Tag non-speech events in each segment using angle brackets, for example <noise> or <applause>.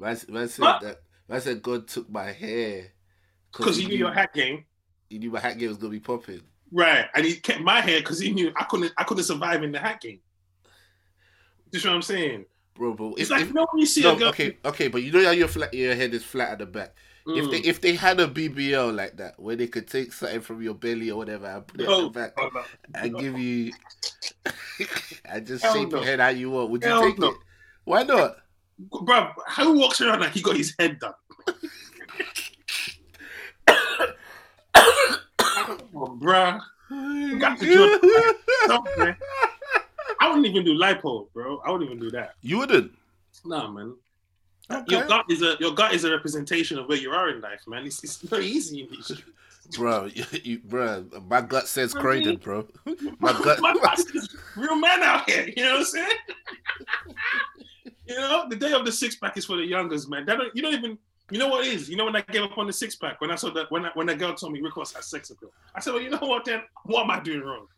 Man, man said that. Man said God took my hair because he knew your hat game. He knew my hat game was gonna be popping. Right, and he kept my hair because he knew I couldn't. I couldn't survive in the hat game. Just what I'm saying. Bro, bro. It's If, like if, you know when you see no, a girl. okay, okay, but you know how your flat, your head is flat at the back. If Mm. they if they had a BBL like that, where they could take something from your belly or whatever and put it No. at the back Oh, no. and give you <laughs> and just Hell shape no. your head how you want, would you Hell take no. it? Why not? Bro, how he walks around like he got his head done? Come on, bruh. got to do I wouldn't even do lipo, bro. I wouldn't even do that. You wouldn't. Nah, man. Okay. Your gut is a your gut is a representation of where you are in life, man. It's, it's very easy. <laughs> Bro, you, you, bro, my gut says Croydon, bro. <laughs> My gut. My gut real man out here. You know what I'm saying? <laughs> you know, the day of the six pack is for the youngers, man. That don't, you don't even. You know what it is? You know when I gave up on the six pack when I saw that when I, when that girl told me Rick Ross has sex appeal, I said, well, you know what? Then what am I doing wrong?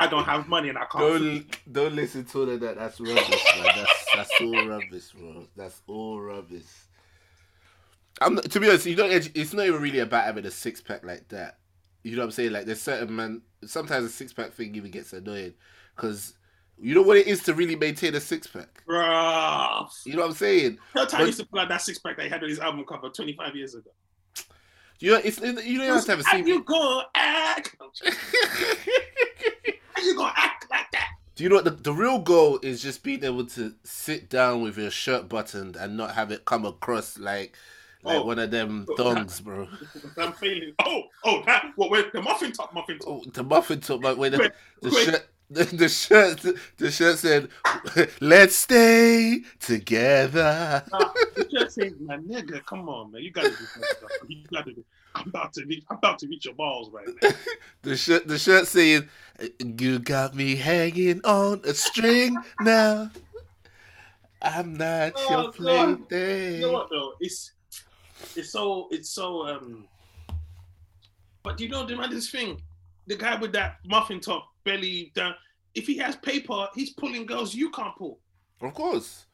I don't have money and I can't. Don't don't listen to all of that. That's rubbish, man. That's that's all rubbish, bro. That's all rubbish. I'm not, to be honest. You don't. It's not even really about having a six pack like that. You know what I'm saying? Like there's certain man. Sometimes a six pack thing even gets annoying because you know what it is to really maintain a six pack. Bruh. You know what I'm saying? But- used to pull out that six pack that he had on his album cover 25 years ago. You know, it's you don't have to have a How six. you gonna act? How <laughs> you gonna act like that? Do you know what the, the real goal is? Just being able to sit down with your shirt buttoned and not have it come across like like Oh. one of them Oh, thongs, bro. <laughs> I'm failing. Oh, oh, that. What? The muffin top, muffin top. Oh, the muffin top, like when the, the shirt. The, the shirt, the shirt said, "Let's stay together." Nah, you just saying, my nigga, come on, man. You gotta do something. You gotta do. I'm about to reach. I'm about to reach your balls right now. <laughs> The shirt, the shirt saying, "You got me hanging on a string now. I'm not Oh, your plaything." You know what though? It's it's so it's so um. But you know the man this thing, the guy with that muffin top belly down. If he has paper, he's pulling girls you can't pull. Of course,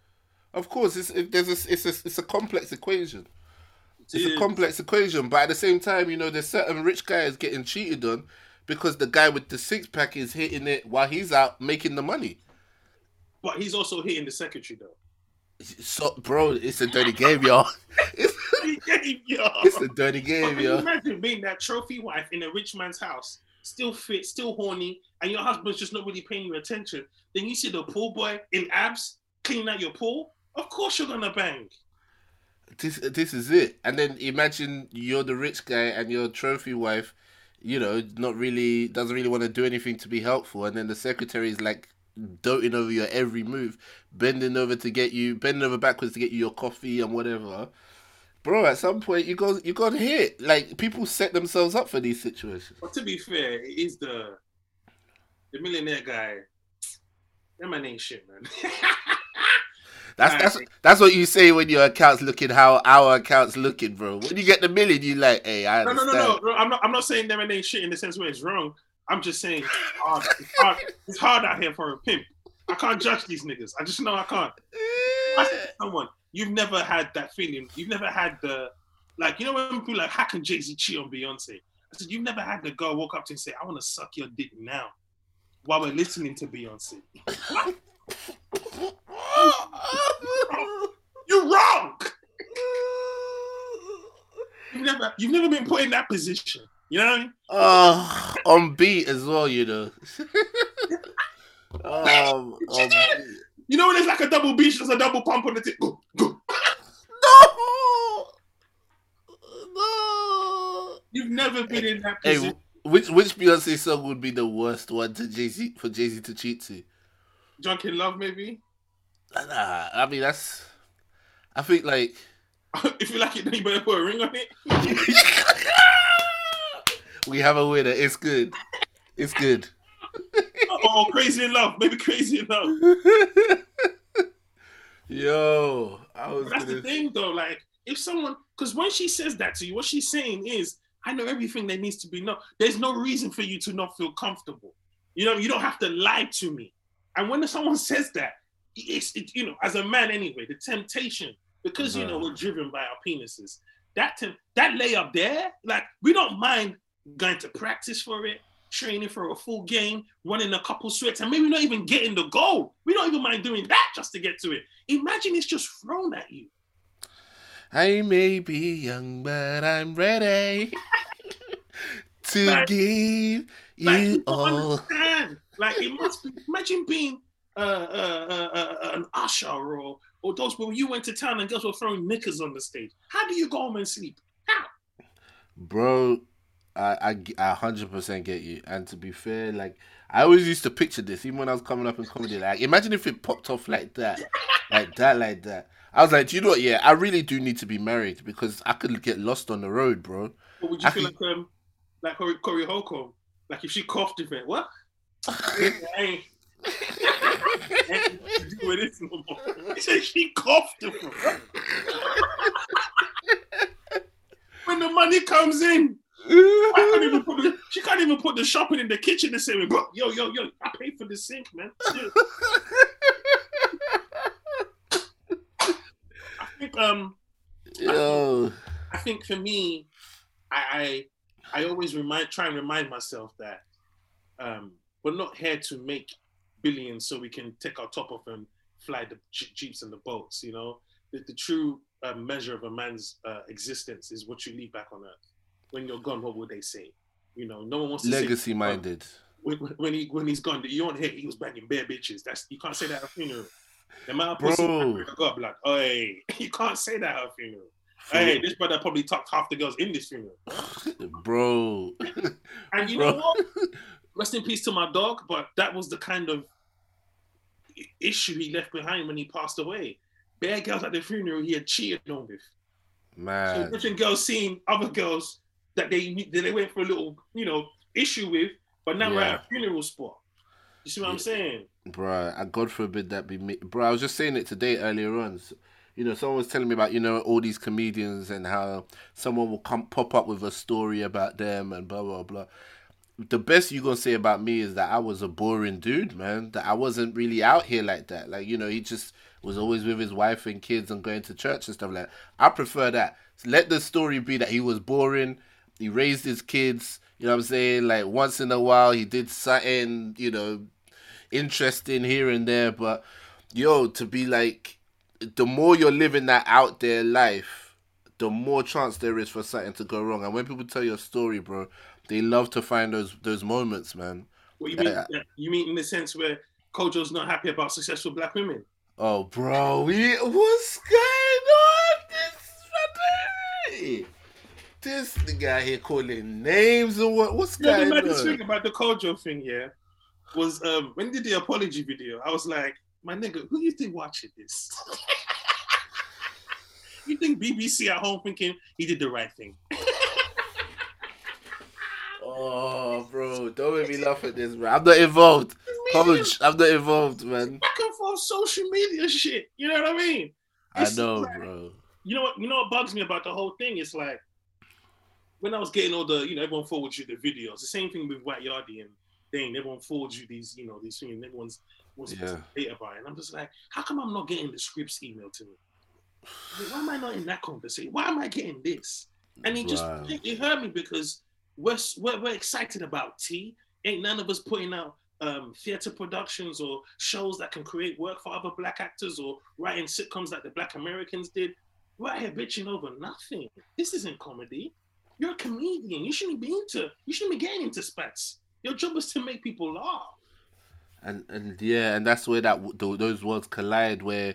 of course. It's it, there's a, it's a it's a complex equation. It's a complex equation, but at the same time, you know, there's certain rich guys getting cheated on because the guy with the six pack is hitting it while he's out making the money. But he's also hitting the secretary though. So, bro, it's a dirty game, y'all. <laughs> It's, Yo. it's a dirty game, y'all. imagine being that trophy wife in a rich man's house, still fit, still horny, and your husband's just not really paying you attention? Then you see the pool boy in abs cleaning out your pool. Of course you're gonna bang. This this is it. And then imagine you're the rich guy and your trophy wife, you know, not really doesn't really want to do anything to be helpful, and then the secretary is like doting over your every move, bending over to get you, bending over backwards to get you your coffee and whatever. Bro, at some point you go you got hit. Like people set themselves up for these situations. But to be fair, it is the the millionaire guy. That man ain't shit, man. <laughs> That's that's that's what you say when your account's looking how our account's looking, bro. When you get the million, you like, hey, I no, no, no, no, no. I'm not. I'm not saying that man ain't shit in the sense where it's wrong. I'm just saying it's hard, it's hard, it's hard out here for a pimp. I can't judge these niggas. I just know I can't. I <laughs> someone, you've never had that feeling. You've never had the, like, you know when people like, how can Jay Z cheat on Beyonce? I said, you've never had the girl walk up to you and say, I want to suck your dick now while we're listening to Beyonce. <laughs> You're wrong. You've never, you've never been put in that position. You know what I mean? Oh, on beat as well, you know. <laughs> um, <laughs> on beat. You know when there's like a double beach, there's a double pump on the tip. Go, go. No, no. You've never been in that position. Hey, which which Beyonce song would be the worst one to Jay Z for Jay Z to cheat to? Drunk in love, maybe. Nah, I mean that's. I think like. <laughs> if you like it, then you better put a ring on it. <laughs> we have a winner. It's good. It's good. <laughs> oh, crazy in love, maybe crazy in love. <laughs> Yo, I was But that's the gonna. thing, though. Like, if someone, because when she says that to you, what she's saying is, I know everything that needs to be known. There's no reason for you to not feel comfortable. You know, you don't have to lie to me. And when someone <laughs> says that, it's it, you know, as a man anyway, the temptation because you know uh-huh. we're driven by our penises. That that layup there, like we don't mind going to practice for it, training for a full game, running a couple sweats, and maybe not even getting the goal. We don't even mind doing that just to get to it. Imagine it's just thrown at you. I may be young, but I'm ready to Like- give Like you you all. understand. Like it must be. Imagine being uh, uh, uh, uh, an usher or or those where you went to town and girls were throwing knickers on the stage. How do you go home and sleep? How? Bro, I, I, g- I 100% get you. And to be fair, like, I always used to picture this, even when I was coming up in comedy. Like, imagine if it popped off like that, like that, like that. I was like, do you know what? Yeah, I really do need to be married because I could get lost on the road, bro. Would you I feel think- like um like Corey, Corey Holcomb? Like if she coughed different, what? I ain't, I ain't got to do with this no more. He said she coughed when the money comes in, I can't even put the, <laughs> she can't even put the shopping in the kitchen the same way. Bro, yo, yo, yo, I paid for the sink, man. I think um Yo. I think for me, I I, I always remind try and remind myself that um, we're not here to make billions so we can take our top off and fly the je- jeeps and the boats. You know, the, the true uh, measure of a man's uh, existence is what you leave back on earth. When you're gone, what would they say? You know, no one wants to say Legacy minded. when, when he when he's gone. You don't hear he was banging bare bitches. That's you can't say that at a funeral. The of pussy. God blood. Hey, <laughs> you can't say that at a funeral. Hey, this brother probably talked half the girls in this funeral. <laughs> Bro. <laughs> And you Bro. know what? Rest in peace to my dog, but that was the kind of issue he left behind when he passed away. Bare girls at the funeral he had cheated on with. So Man. different girls seeing other girls that they that they went for a little, you know, issue with, but now we're at a funeral spot. You see what I'm Yeah. saying? Bruh, and God forbid that be me. Bruh, I was just saying it today earlier on. S- You know, someone was telling me about, you know, all these comedians and how someone will come pop up with a story about them and blah, blah, blah. The best you going to say about me is that I was a boring dude, man. That I wasn't really out here like that. Like, you know, he just was always with his wife and kids and going to church and stuff like that. I prefer that. Let the story be that he was boring. He raised his kids. You know what I'm saying? Like, once in a while, he did something, you know, interesting here and there, but yo, to be like, the more you're living that out there life, the more chance there is for something to go wrong. And when people tell your story, bro, they love to find those those moments, man. What you mean? Yeah, You mean in the sense where Kojo's not happy about successful black women? Oh, bro, we what's going on? This this the guy here calling names and what? What's the going on? thing about the Kojo thing, yeah, was um when did the apology video, I was like, my nigga, who do you think watching this? <laughs> you think BBC at home thinking he did the right thing? <laughs> Oh, bro, don't make me laugh at this, bro. I'm not involved, coach. I'm not involved, man. Back and forth social media shit. You know what I mean? I know, like- bro. You know what? You know what bugs me about the whole thing? It's like when I was getting all the, you know, everyone forwards you the videos. The same thing with White Yardie and Dane. Everyone forwards you these, you know, these things. Everyone's wants Yeah. to data about it. And I'm just like, how come I'm not getting the scripts emailed to me? Like, Why am I not in that conversation? Why am I getting this? And he just Wow. it, it hurt me because we're, we're we're excited about tea. Ain't none of us putting out um, theater productions or shows that can create work for other black actors or writing sitcoms like the Black Americans did. We're here bitching over nothing. This isn't comedy. You're a comedian. You shouldn't be into. You shouldn't be getting into spats. Your job is to make people laugh. and and yeah, and that's where that th- those worlds collide, where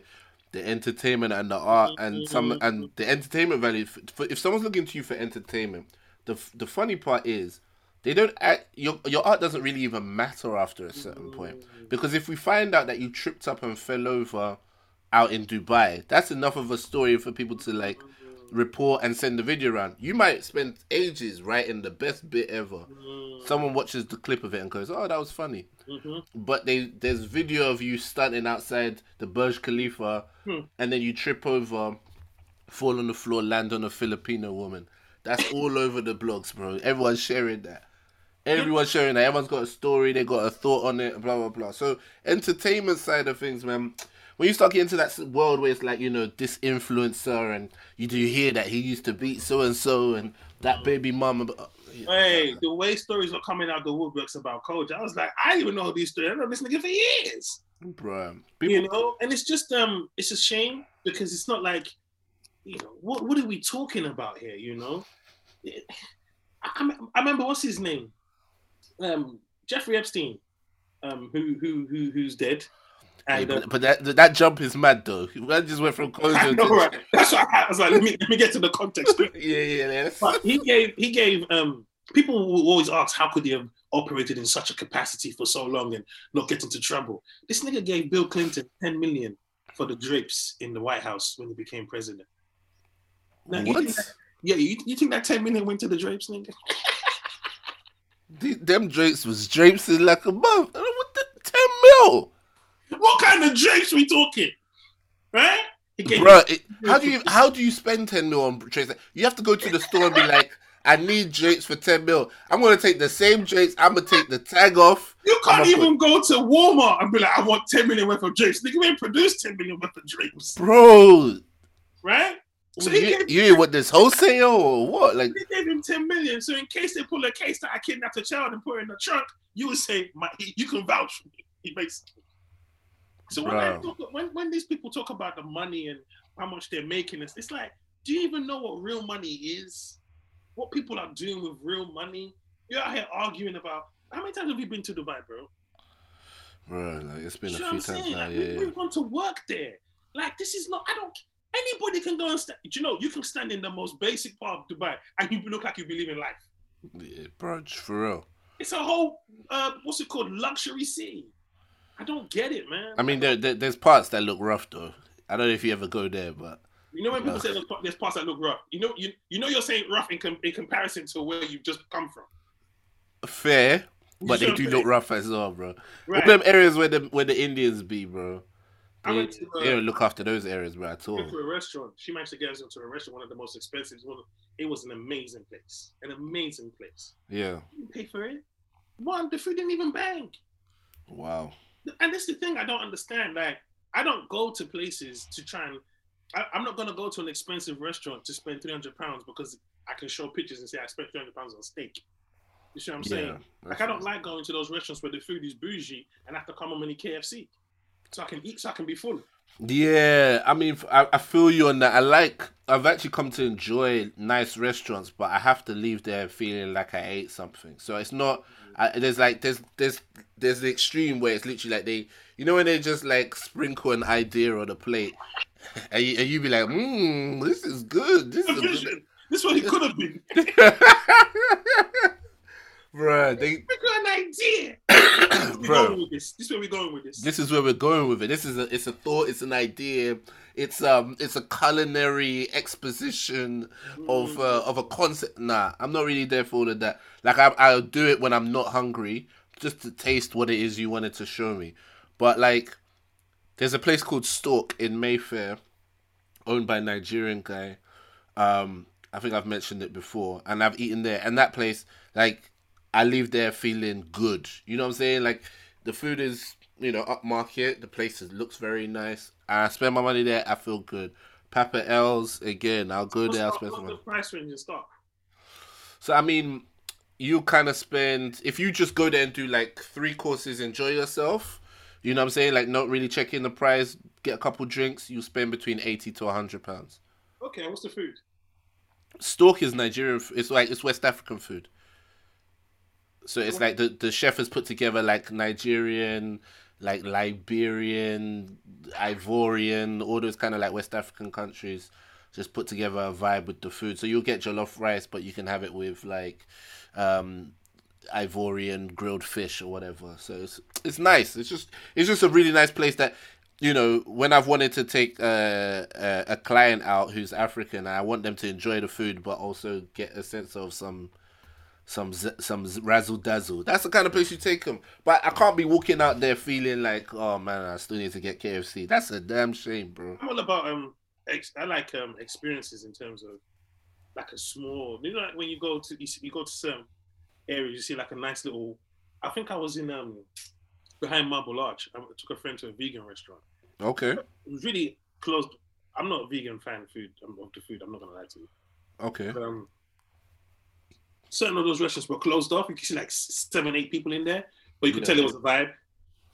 the entertainment and the art and some mm-hmm. and the entertainment value. if someone's looking to you for entertainment, the the funny part is they don't act. Your your art doesn't really even matter after a certain mm-hmm. point because if we find out that you tripped up and fell over out in Dubai, that's enough of a story for people to like report and send the video around. You might spend ages writing the best bit ever. Someone watches the clip of it and goes, "Oh, that was funny." hmm but they there's video of you standing outside the Burj Khalifa Hmm. and then you trip over, fall on the floor, land on a Filipino woman. That's all over the blogs, bro. Everyone's sharing that. Everyone's sharing that. Everyone's got a story. They got a thought on it. Blah blah blah. So entertainment side of things, man. When you start getting into that world where it's like you know this influencer and you do hear that he used to beat so and so and that baby mama. uh, Hey, the way stories are coming out the woodworks about Kojo, I was like, I didn't even know these stories. I've known this nigga for years. Bruh. you know and it's just um it's a shame because it's not like you know what what are we talking about here you know I, I, I remember what's his name um jeffrey epstein um who who, who who's dead and but, but that that jump is mad though. That just went from I know, to right? That's why I was like, let me let me get to the context. <laughs> yeah, yeah, yeah. But he gave he gave um people will always ask how could he have operated in such a capacity for so long and not get into trouble. This nigga gave Bill Clinton 10 million for the drapes in the White House when he became president. Now, What? think that- yeah, you, you think that 10 million went to the drapes, nigga? The- Them drapes was drapes in like a month. What the ten mil, What kind of drapes we talking? Right? Bro? How do you how do you spend ten mil on drapes? You have to go to the store and be like, I need drapes for ten mil. I'm gonna take the same drapes. I'm gonna take the tag off. you can't even go to Walmart and be like, I want 10 million worth of drapes. Nigga, we ain't produced 10 million worth of drapes. Bro, Right? So you, you want this wholesale or what? Like, They gave him 10 million. So in case they pull a case that I kidnapped a child and put it in the trunk, you would say, My, you can vouch for me. He basically. So when, I talk, when, when these people talk about the money and how much they're making, it's, it's like, do you even know what real money is? What people are doing with real money? You're out here arguing about how many times have you been to Dubai, bro? bro, like it's been You a few times saying? now. Like, Yeah, we, we've gone to work there. Like this is not. I don't. Anybody can go and stand. You know, you can stand in the most basic part of Dubai and you look like you believe in life. yeah bro, for real. It's a whole uh, what's it called? Luxury city. I don't get it, man. I mean, there, there there's parts that look rough though. I don't know if you ever go there, but you know when people say there's, parts that look rough. You know, you you know you're saying rough in, com- in comparison to where you've just come from. fair. But You they do look rough as well, bro. Right. All them areas where the where the Indians be, bro. I They, went to, uh, they don't look after those areas, bro, at all. went to a restaurant. She managed to get us into a restaurant, one of the most expensive. One of, it was an amazing place, an amazing place. Yeah. You didn't pay for it. One, the food didn't even bang. Wow. And that's the thing I don't understand. Like, I don't go to places to try and. I, I'm not gonna go to an expensive restaurant to spend three hundred pounds because I can show pictures and say I spent three hundred pounds on steak. You see what I'm saying? Yeah. Like, I don't like going to those restaurants where the food is bougie and I have to come home and eat KFC, so I can eat, so I can be full. Yeah, I mean, I, I feel you on that. I like. I've actually come to enjoy nice restaurants, but I have to leave there feeling like I ate something. So it's not. I, there's like there's there's there's the extreme where it's literally like they, you know, when they just like sprinkle an idea on a plate, <laughs> and you, and you be like, mmm, this is good. This A is a good. vision. This is what it could have been. <laughs> Bruh, they, <laughs> got an idea. <coughs> Bro. this. This is where we're going with this. this is where we're going with it. This is a, it's a thought, it's an idea, it's um, it's a culinary exposition of uh, of a concept. Nah, I'm not really there for all of that. Like I, I'll do it when I'm not hungry, just to taste what it is you wanted to show me. But like, there's a place called Stork in Mayfair, owned by a Nigerian guy. Um, I think I've mentioned it before, and I've eaten there. And that place, like, I leave there feeling good. You know what I'm saying? Like, the food is, you know, upmarket. The place is, looks very nice. I spend my money there. I feel good. Papa L's again. I'll go What's there. I'll spend what's some the money. price range and stuff? So I mean, you kind of spend if you just go there and do like three courses, enjoy yourself. You know what I'm saying? Like not really checking the price, get a couple drinks. You spend between eighty to hundred pounds. Okay, what's the food? Stork is Nigerian. It's like it's West African food. So it's like the the chef has put together like Nigerian, like Liberian, Ivorian, all those kind of like West African countries. Just put together a vibe with the food. So you'll get jollof rice, but you can have it with like um Ivorian grilled fish or whatever. So it's it's nice. It's just it's just a really nice place that you know when I've wanted to take a, a a client out who's African, I want them to enjoy the food, but also get a sense of some some z- some z- razzle dazzle. That's the kind of place you take them. But I can't be walking out there feeling like, oh man, I still need to get KFC. That's a damn shame, bro. I'm all about um. Ex- I like um experiences in terms of like a small. You know, like when you go to you, you go to some areas, you see like a nice little. I think I was in um behind Marble Arch. I took a friend to a vegan restaurant. Okay. It was really close. I'm not a vegan fan of food of the food. I'm not gonna lie to you. Okay. But, um, certain of those restaurants were closed off. You could see like seven, eight people in there, but you could Yeah. tell it was a vibe.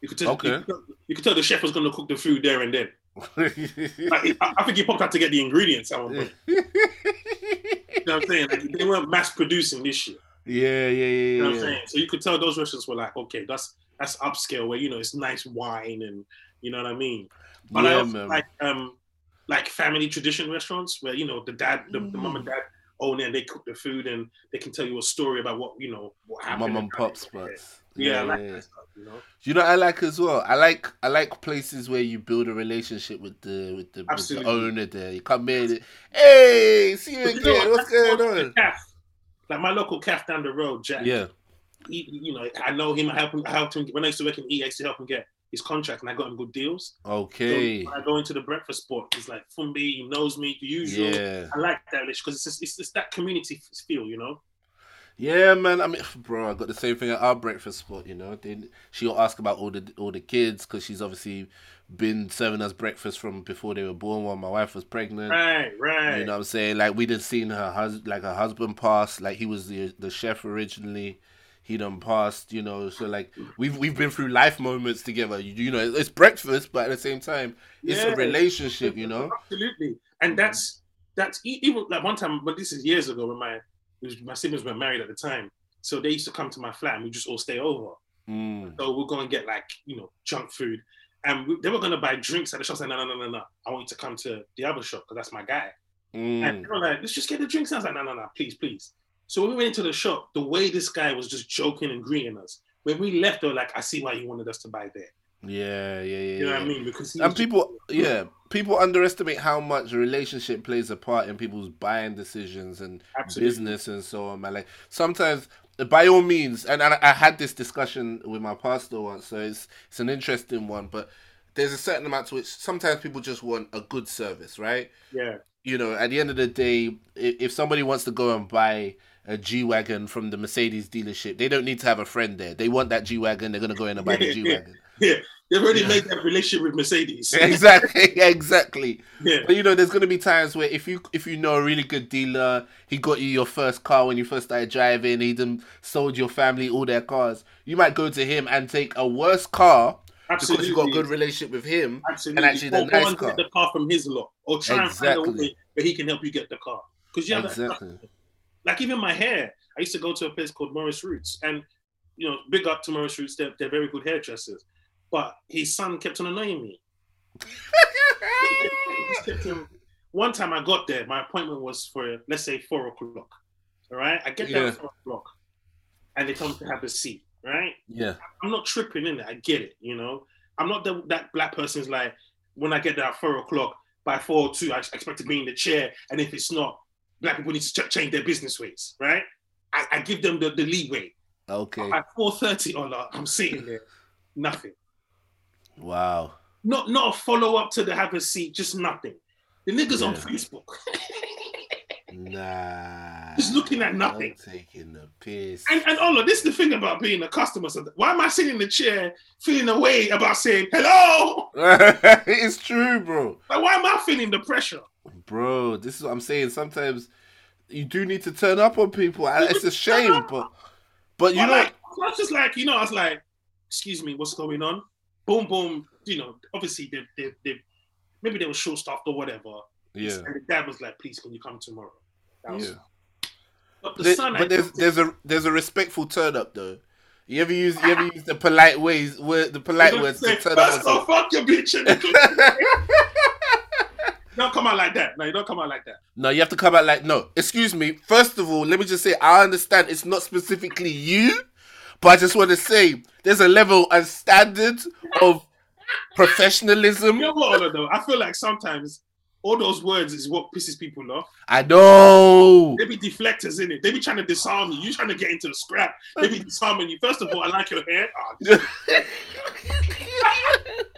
You could tell. Okay. You could, you could tell the chef was gonna cook the food there and then. <laughs> Like, I, I think he popped out to get the ingredients. At one point. <laughs> You know what I'm saying? Like, they weren't mass producing this shit. yeah, yeah, yeah, You know what yeah. I'm saying? So you could tell those restaurants were like, okay, that's that's upscale where you know it's nice wine and you know what I mean. But I also man. like um like family tradition restaurants where you know the dad, the, the mom and dad it and they cook the food and they can tell you a story about what you know what happened. Mum and and how pop they got there. spots. Yeah, I like yeah. that stuff. You know, You know, what I like as well. I like I like places where you build a relationship with the with the, with the owner. There, you come in, hey, see you But you know again. What's going on? Calf, like my local calf down the road, Jack. Yeah, he, you know, I know him. I help him. I helped him when I used to work in E. I used to help him get his contract, and I got him good deals. So okay, when I go into the breakfast spot, he's like Fumbi. He knows me, the usual. yeah, I like that relationship because it's, just, it's it's that community feel, you know. yeah, man. I mean, <sighs> bro, I got the same thing at our breakfast spot. You know, they, she'll ask about all the all the kids because she's obviously been serving us breakfast from before they were born. While my wife was pregnant. Right, right. You know what I'm saying? Like we didn't seen her husband, like her husband pass. Like he was the the chef originally. He done passed, you know. So like we've we've been through life moments together. You, you know, it's breakfast, but at the same time, it's Yeah. a relationship. You know. Absolutely, and that's that's even like one time, but this is years ago when my my siblings were married at the time, so they used to come to my flat and we just all stay over. Mm. So we're going to get like you know junk food, and we, they were going to buy drinks at the shop. I said, no, no, no, no, no. I want you to come to the other shop because that's my guy. And Mm. they were like, let's just get the drinks. I was like, no, no, no, please, please. So when we went into the shop, the way this guy was just joking and greeting us. When we left, they were like, I see why you wanted us to buy there. Yeah, yeah, yeah. You know yeah. what I mean? Because And people, yeah, people underestimate how much relationship plays a part in people's buying decisions and Absolutely. business and so on. Man, like sometimes, by all means, and I, I had this discussion with my pastor once, so it's it's an interesting one. But there's a certain amount to which sometimes people just want a good service, right? yeah, You know, at the end of the day, if somebody wants to go and buy a G wagon from the Mercedes dealership, they don't need to have a friend there. They want that G wagon. They're gonna go in and buy the G wagon. yeah. They've already Yeah. made that relationship with Mercedes. <laughs> exactly, exactly. yeah, But you know, there's gonna be times where if you if you know a really good dealer, he got you your first car when you first started driving. He then sold your family all their cars. You might go to him and take a worse car absolutely. because you got a good relationship with him. Absolutely. and actually the or nice car. get the car from his lot, or try and find Exactly. a way he can help you get the car. Because you have that Exactly. Like even my hair. I used to go to a place called Morris Roots, and you know, big up to Morris Roots. They're, they're very good hairdressers. But his son kept on annoying me. <laughs> Just kept on- One time I got there, my appointment was for let's say four o'clock. All right, I get there Yeah. at four o'clock, and they told me to have a seat. Right, yeah. I'm not tripping in it. I get it. You know, I'm not the, that black person's like when I get there at four o'clock by four or two, I expect to be in the chair, and if it's not, black people need to ch- change their business ways, right? I, I give them the, the leeway. Okay. At four thirty, or not, I'm sitting there, nothing. Wow. Not not a follow up to the have a seat, just nothing. The niggas on Facebook, <laughs> Nah. Just looking at nothing. I'm taking the piss. and and Ola, this is the thing about being a customer. So why am I sitting in the chair feeling away about saying hello? <laughs> it's true, bro. Like why am I feeling the pressure? Bro, this is what I'm saying. Sometimes you do need to turn up on people. and It's a shame, <laughs> but but you I know, like, I was just like, you know, I was like, excuse me, what's going on? Boom, boom. You know, obviously they they, they maybe they were short staffed or whatever. yeah, And the dad was like, please, can you come tomorrow? That was, yeah. But the There- son, but there's there's a there's a respectful turn up though. You ever use you ever <laughs> use the polite ways word the polite words say, to turn up? First off, fuck your bitch. <laughs> Don't come out like that. No, you don't come out like that. no, you have to come out like no. Excuse me. First of all, let me just say I understand it's not specifically you, but I just want to say there's a level and standard of professionalism. You know what, though? I feel like sometimes all those words is what pisses people off. I know. They be deflectors in it. They be trying to disarm you. You trying to get into the scrap. They be disarming you. First of all, I like your hair. Ah, <laughs> <laughs>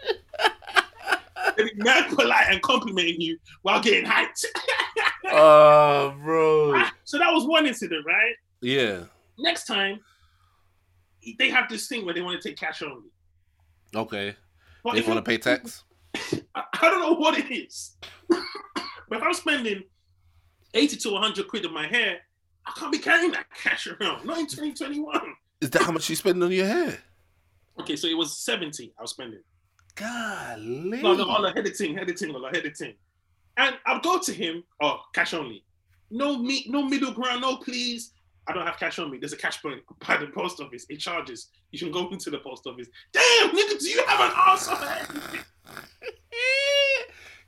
they be mad polite and complimenting you while getting hyped. oh, <laughs> bro. so that was one incident, right? Yeah. Next time, they have this thing where they want to take cash only. Okay. But They if want to pay tax. <laughs> I, I don't know what it is. <coughs> but if I'm spending 80 to 100 quid on my hair, I can't be carrying that cash around. Not in 2021. Is that how much you spend on your hair? Okay, so it was 70 I was spending. Golly. No, no, all the editing, editing, all the editing. And I'll go to him, oh, cash only. No me, no middle ground, no please. I don't have cash on me. There's a cash point by the post office. It charges. You can go <laughs> into the post office. Damn, nigga, do you have an ass on <laughs>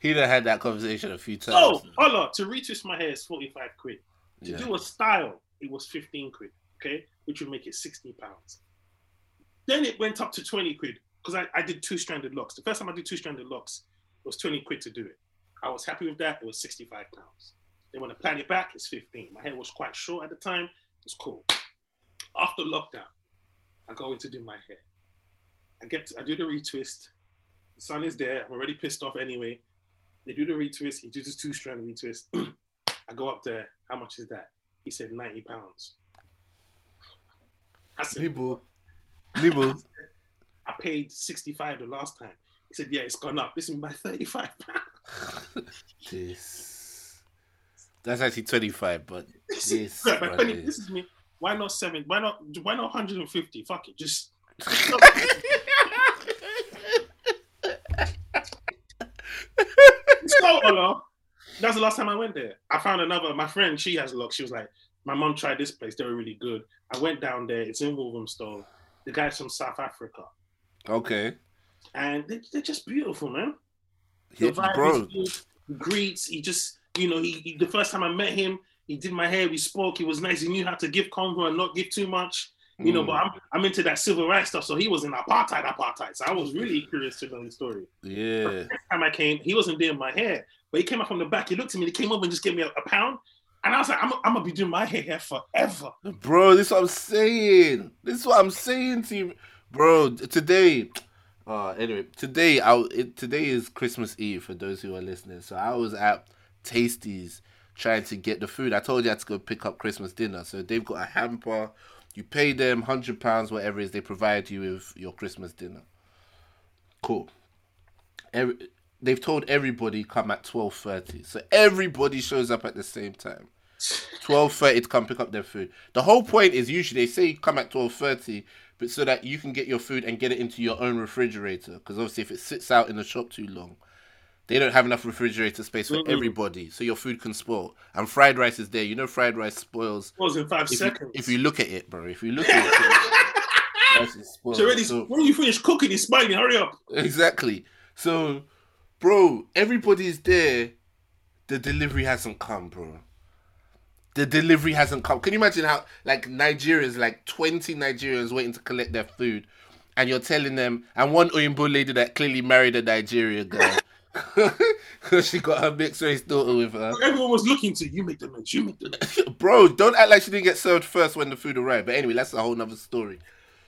he done had that conversation a few times. Oh, hold on. To retwist my hair is 45 quid. To Yeah. do a style, it was 15 quid, okay? Which would make it 60 pounds. Then it went up to 20 quid because I, I did two stranded locks. The first time I did two stranded locks, it was 20 quid to do it. I was happy with that. It was 65 pounds. Then when I planned it back, it's 15. My hair was quite short at the time. It's cool. After lockdown, I go in to do my hair. I get to, I do the retwist. The sun is there. I'm already pissed off anyway. They do the retwist. He does this two strand retwist. <clears throat> I go up there. How much is that? He said 90 pounds. I said, Nibble. Nibble. I paid 65 the last time. He said, yeah, it's gone up. This is my 35 pounds. this. That's actually 25, but <laughs> this. Yeah, but one funny, is- this <laughs> is me. Why not seven? Why not? Why not 150? Fuck it. Just so Ola. That's the last time I went there. I found another. My friend, she has luck. She was like, my mom tried this place. They were really good. I went down there. It's in Wolverhampton. The guy's from South Africa, okay. and they, they're just beautiful, man. Yeah, The vibe is good. He greets. He just, you know, he, he- the first time I met him, he did my hair. We spoke. He was nice. He knew how to give convo and not give too much. You know, Mm, but I'm, I'm into that civil rights stuff. So he was in apartheid, apartheid. So I was really curious to know the story. yeah. Next time I came, he wasn't doing my hair, but he came up from the back. He looked at me. He came up and just gave me a, a pound. And I was like, I'm, I'm gonna be doing my hair here forever. Bro, this is what I'm saying. This is what I'm saying to you, bro. Today, uh, anyway, today I it, today is Christmas Eve for those who are listening. So I was at Tasties trying to get the food. I told you I had to go pick up Christmas dinner. So they've got a hamper. You pay them hundred pounds, whatever it is. They provide you with your Christmas dinner. Cool. Every, they've told everybody come at twelve thirty. So everybody shows up at the same time. <laughs> twelve thirty to come pick up their food. The whole point is usually they say come at twelve thirty, but so that you can get your food and get it into your own refrigerator. Because obviously, if it sits out in the shop too long, they don't have enough refrigerator space for Mm-mm. everybody, so your food can spoil. And fried rice is there. You know, fried rice spoils was in five if you, seconds. if you look at it, bro. If you look at it, <laughs> rice is spoiled. it's already, So- when you finish cooking, he's smiling. Hurry up. Exactly. So, bro, everybody's there. The delivery hasn't come, bro. The delivery hasn't come. Can you imagine how, like, Nigerians, like 20 Nigerians waiting to collect their food, and you're telling them, and one Oyinbo lady that clearly married a Nigerian girl <laughs> because she got her mixed race daughter with her. Everyone was looking to you. Make the mix. You make the mix. <laughs> Bro, don't act like she didn't get served first when the food arrived. But anyway, that's a whole nother story.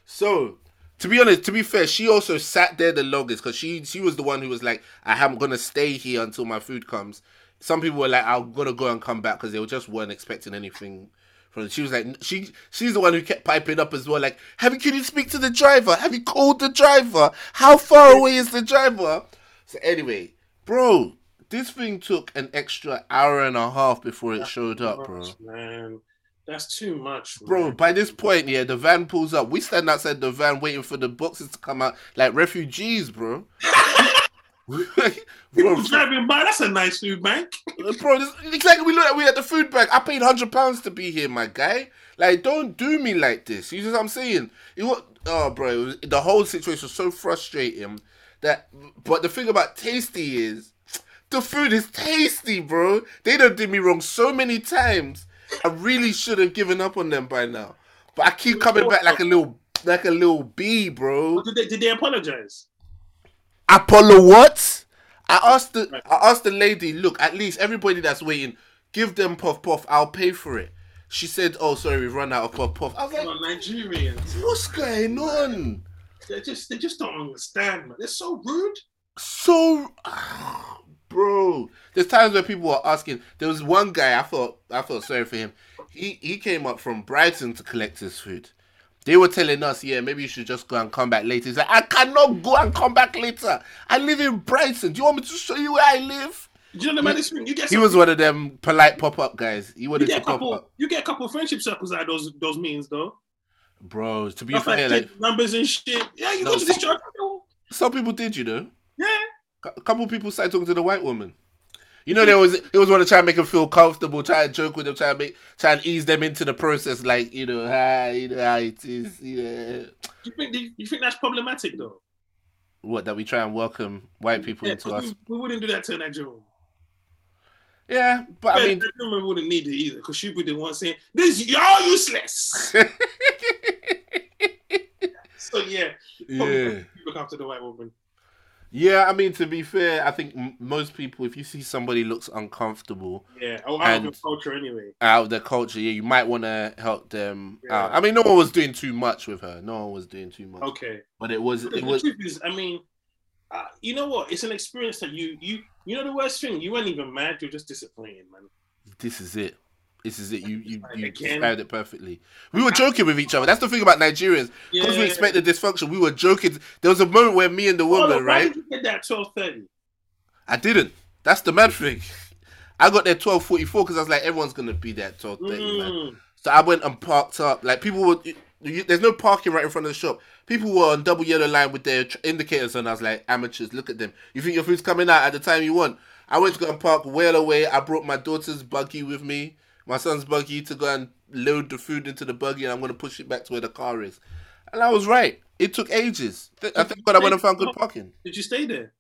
So, to be honest, to be fair, she also sat there the longest because she she was the one who was like, I am gonna stay here until my food comes. Some people were like, I'm gonna go and come back because they just weren't expecting anything. From she was like, she she's the one who kept piping up as well. Like, have you can you speak to the driver? Have you called the driver? How far away is the driver? So anyway, bro, this thing took an extra hour and a half before it showed up, bro. Man, that's too much, Bro, by this point, yeah, the van pulls up. We stand outside the van waiting for the boxes to come out like refugees, bro. <laughs> People driving by. That's a nice food bank. Uh, bro, this, exactly. We look at we at the food bank. I paid hundred pounds to be here, my guy. Like, don't do me like this. You know what I'm saying? It was, oh, bro, it was, the whole situation was so frustrating. That, but the thing about tasty is, the food is tasty, bro. They done did me wrong so many times. I really should have given up on them by now. But I keep coming back like a little, like a little bee, bro. Did they, did they apologize? Apollo what? I asked the I asked the lady, look, at least everybody that's waiting, give them puff puff, I'll pay for it. She said, Oh sorry, we've run out of puff puff. I was like, on, Nigerians. What's going on? They just they just don't understand, man. They're so rude. So <sighs> bro. There's times where people were asking. There was one guy I thought I felt sorry for him. He he came up from Brighton to collect his food. They were telling us, yeah, maybe you should just go and come back later. He's like, I cannot go and come back later. I live in Brighton. Do you want me to show you where I live? Do you know the thing? You get He was one of them polite pop up guys. He you get to a pop couple. up. You get a couple of friendship circles out of those those means though. Bro, to be Stuff fair, like kid numbers and shit. Yeah, you No, go to this church. some people did, you know. Yeah. A couple people started talking to the white woman. You know, there was it was want to try and make them feel comfortable, try and joke with them, try and make try and ease them into the process, like you know, hi, you know how it is, yeah. Do you think do you think that's problematic though? What that we try and welcome white people Yeah, into us. we, we wouldn't do that to Nigerian. Yeah, but I mean, Nigerian wouldn't need it either because she'd be the one saying, "This y'all useless." <laughs> so yeah, yeah, look after the white woman. Yeah. I mean, to be fair, I think m- most people, if you see somebody looks uncomfortable Yeah, or out of culture anyway. out of their culture, yeah, you might want to help them Yeah. out. I mean, no one was doing too much with her. No one was doing too much, Okay. but it was The it was. truth is, I mean, uh, you know what? It's an experience that you you you know the worst thing. You weren't even mad. You're just disappointed, man. This is it. This is it. You you, you described it perfectly. We were joking with each other. That's the thing about Nigerians. Because we expected dysfunction, we were joking. There was a moment where me and the Hold woman, on, why right? did you get that twelve thirty? I didn't. That's the mad thing. I got there twelve forty four because I was like, everyone's gonna be there at twelve thirty, man. Mm. So I went and parked up. Like people were, you, there's no parking right in front of the shop. People were on double yellow line with their tr- indicators on. I was like, amateurs, look at them. You think your food's coming out at the time you want? I went to go and park well away. I brought my daughter's buggy with me, my son's buggy, to go and load the food into the buggy, and I'm gonna push it back to where the car is. And I was right. It took ages. I think, God, I went and found good parking. Did you stay there?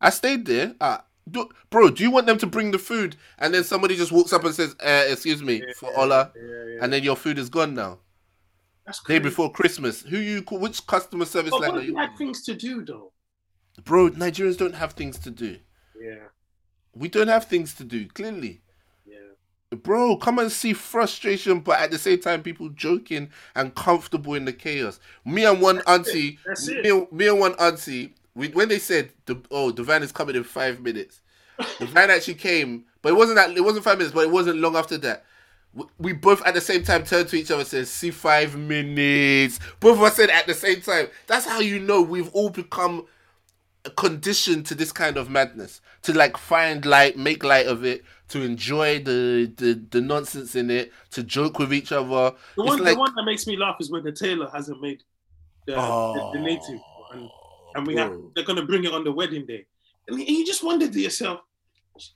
I stayed there. Uh, do, bro, do you want them to bring the food and then somebody just walks up and says, uh, "Excuse me, for Ola," Yeah, yeah. and then your food is gone now? That's Day before Christmas. Who you call? Which customer service But line what are you had things to do though? Bro, Nigerians don't have things to do. Yeah, We don't have things to do. Clearly, yeah. Bro, come and see frustration, but at the same time, people joking and comfortable in the chaos. Me and one auntie, That's it. me, and- me and one auntie, we, when they said the oh the van is coming in five minutes, the van actually came, but it wasn't that it wasn't five minutes, but it wasn't long after that. We- We both at the same time turned to each other and said, "See five minutes." Both of us said at the same time. That's how you know we've all become conditioned to this kind of madness. To like find light, make light of it, to enjoy the the, the nonsense in it, to joke with each other. The It's one, like- the one that makes me laugh is when the tailor hasn't made the, the, the oh, native, and, and we have they're gonna bring it on the wedding day, and you just wonder to yourself,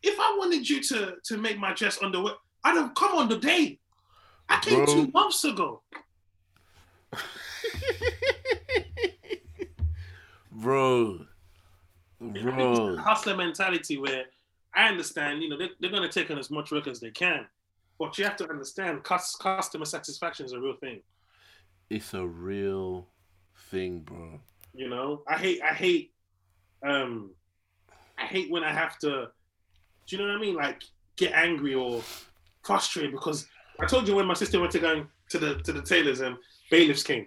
if I wanted you to to make my dress on the we- I'd have come on the day. I came Bro. two months ago. <laughs> bro, bro. hustler mentality where I understand, you know, they, they're going to take on as much work as they can. But you have to understand, cus- customer satisfaction is a real thing. It's a real thing, bro. You know, I hate, I hate, um, I hate when I have to, do you know what I mean? Like get angry or frustrated because I told you when my sister went to go to the to the tailors and bailiffs came.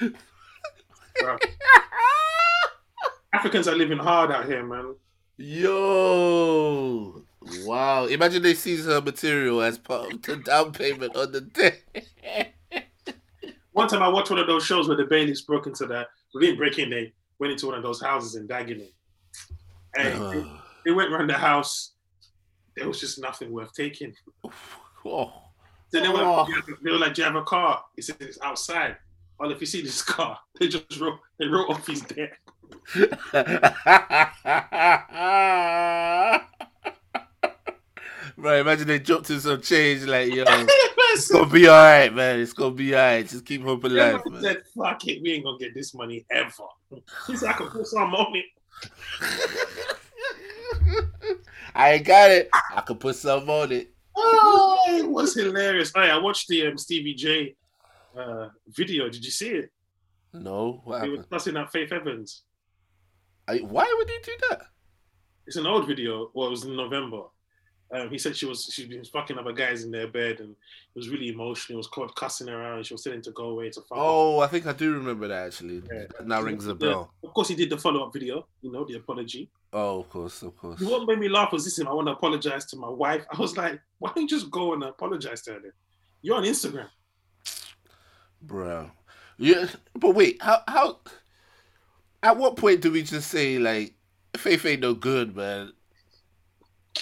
<laughs> Africans are living hard out here, man. Yo, wow! Imagine they seize her material as part of the down payment on the day. One time I watched one of those shows where the bailiffs broke into that. We didn't break in, they went into one of those houses in Dagenham. And uh-huh. they, they went around the house. There was just nothing worth taking. oh. Then they were, Oh. they were like, "Do you have a car?" He said, "It's outside." Well, if you see this car, <laughs> they just wrote they wrote off his debt. <laughs> Right, imagine they dropped in some change, like yo, <laughs> it's gonna be alright, man. It's gonna be alright. Just keep hope alive, Everyone man. said, "Fuck it, we ain't gonna get this money ever." He said, "I can put some on it." <laughs> I ain't got it. I could put some on it. Oh, it was hilarious. Hey, I watched the um, Stevie J uh, video. Did you see it? No, what He was happened? cussing out Faith Evans. I, why would he do that? It's an old video. Well, it was in November. Um, he said she was she was fucking other guys in their bed, and it was really emotional. It was caught cussing around. she was telling him to go away to fuck. Oh, I think I do remember that actually. Yeah. That now rings a Yeah. bell. Of course, he did the follow up video. You know, the apology. Oh, of course, of course. What made me laugh was this: him. I want to apologize to my wife. I was like, why don't you just go and apologize to her? Then? You're on Instagram. bro. Yeah, but wait, how how? At what point do we just say like, Faith ain't no good, man?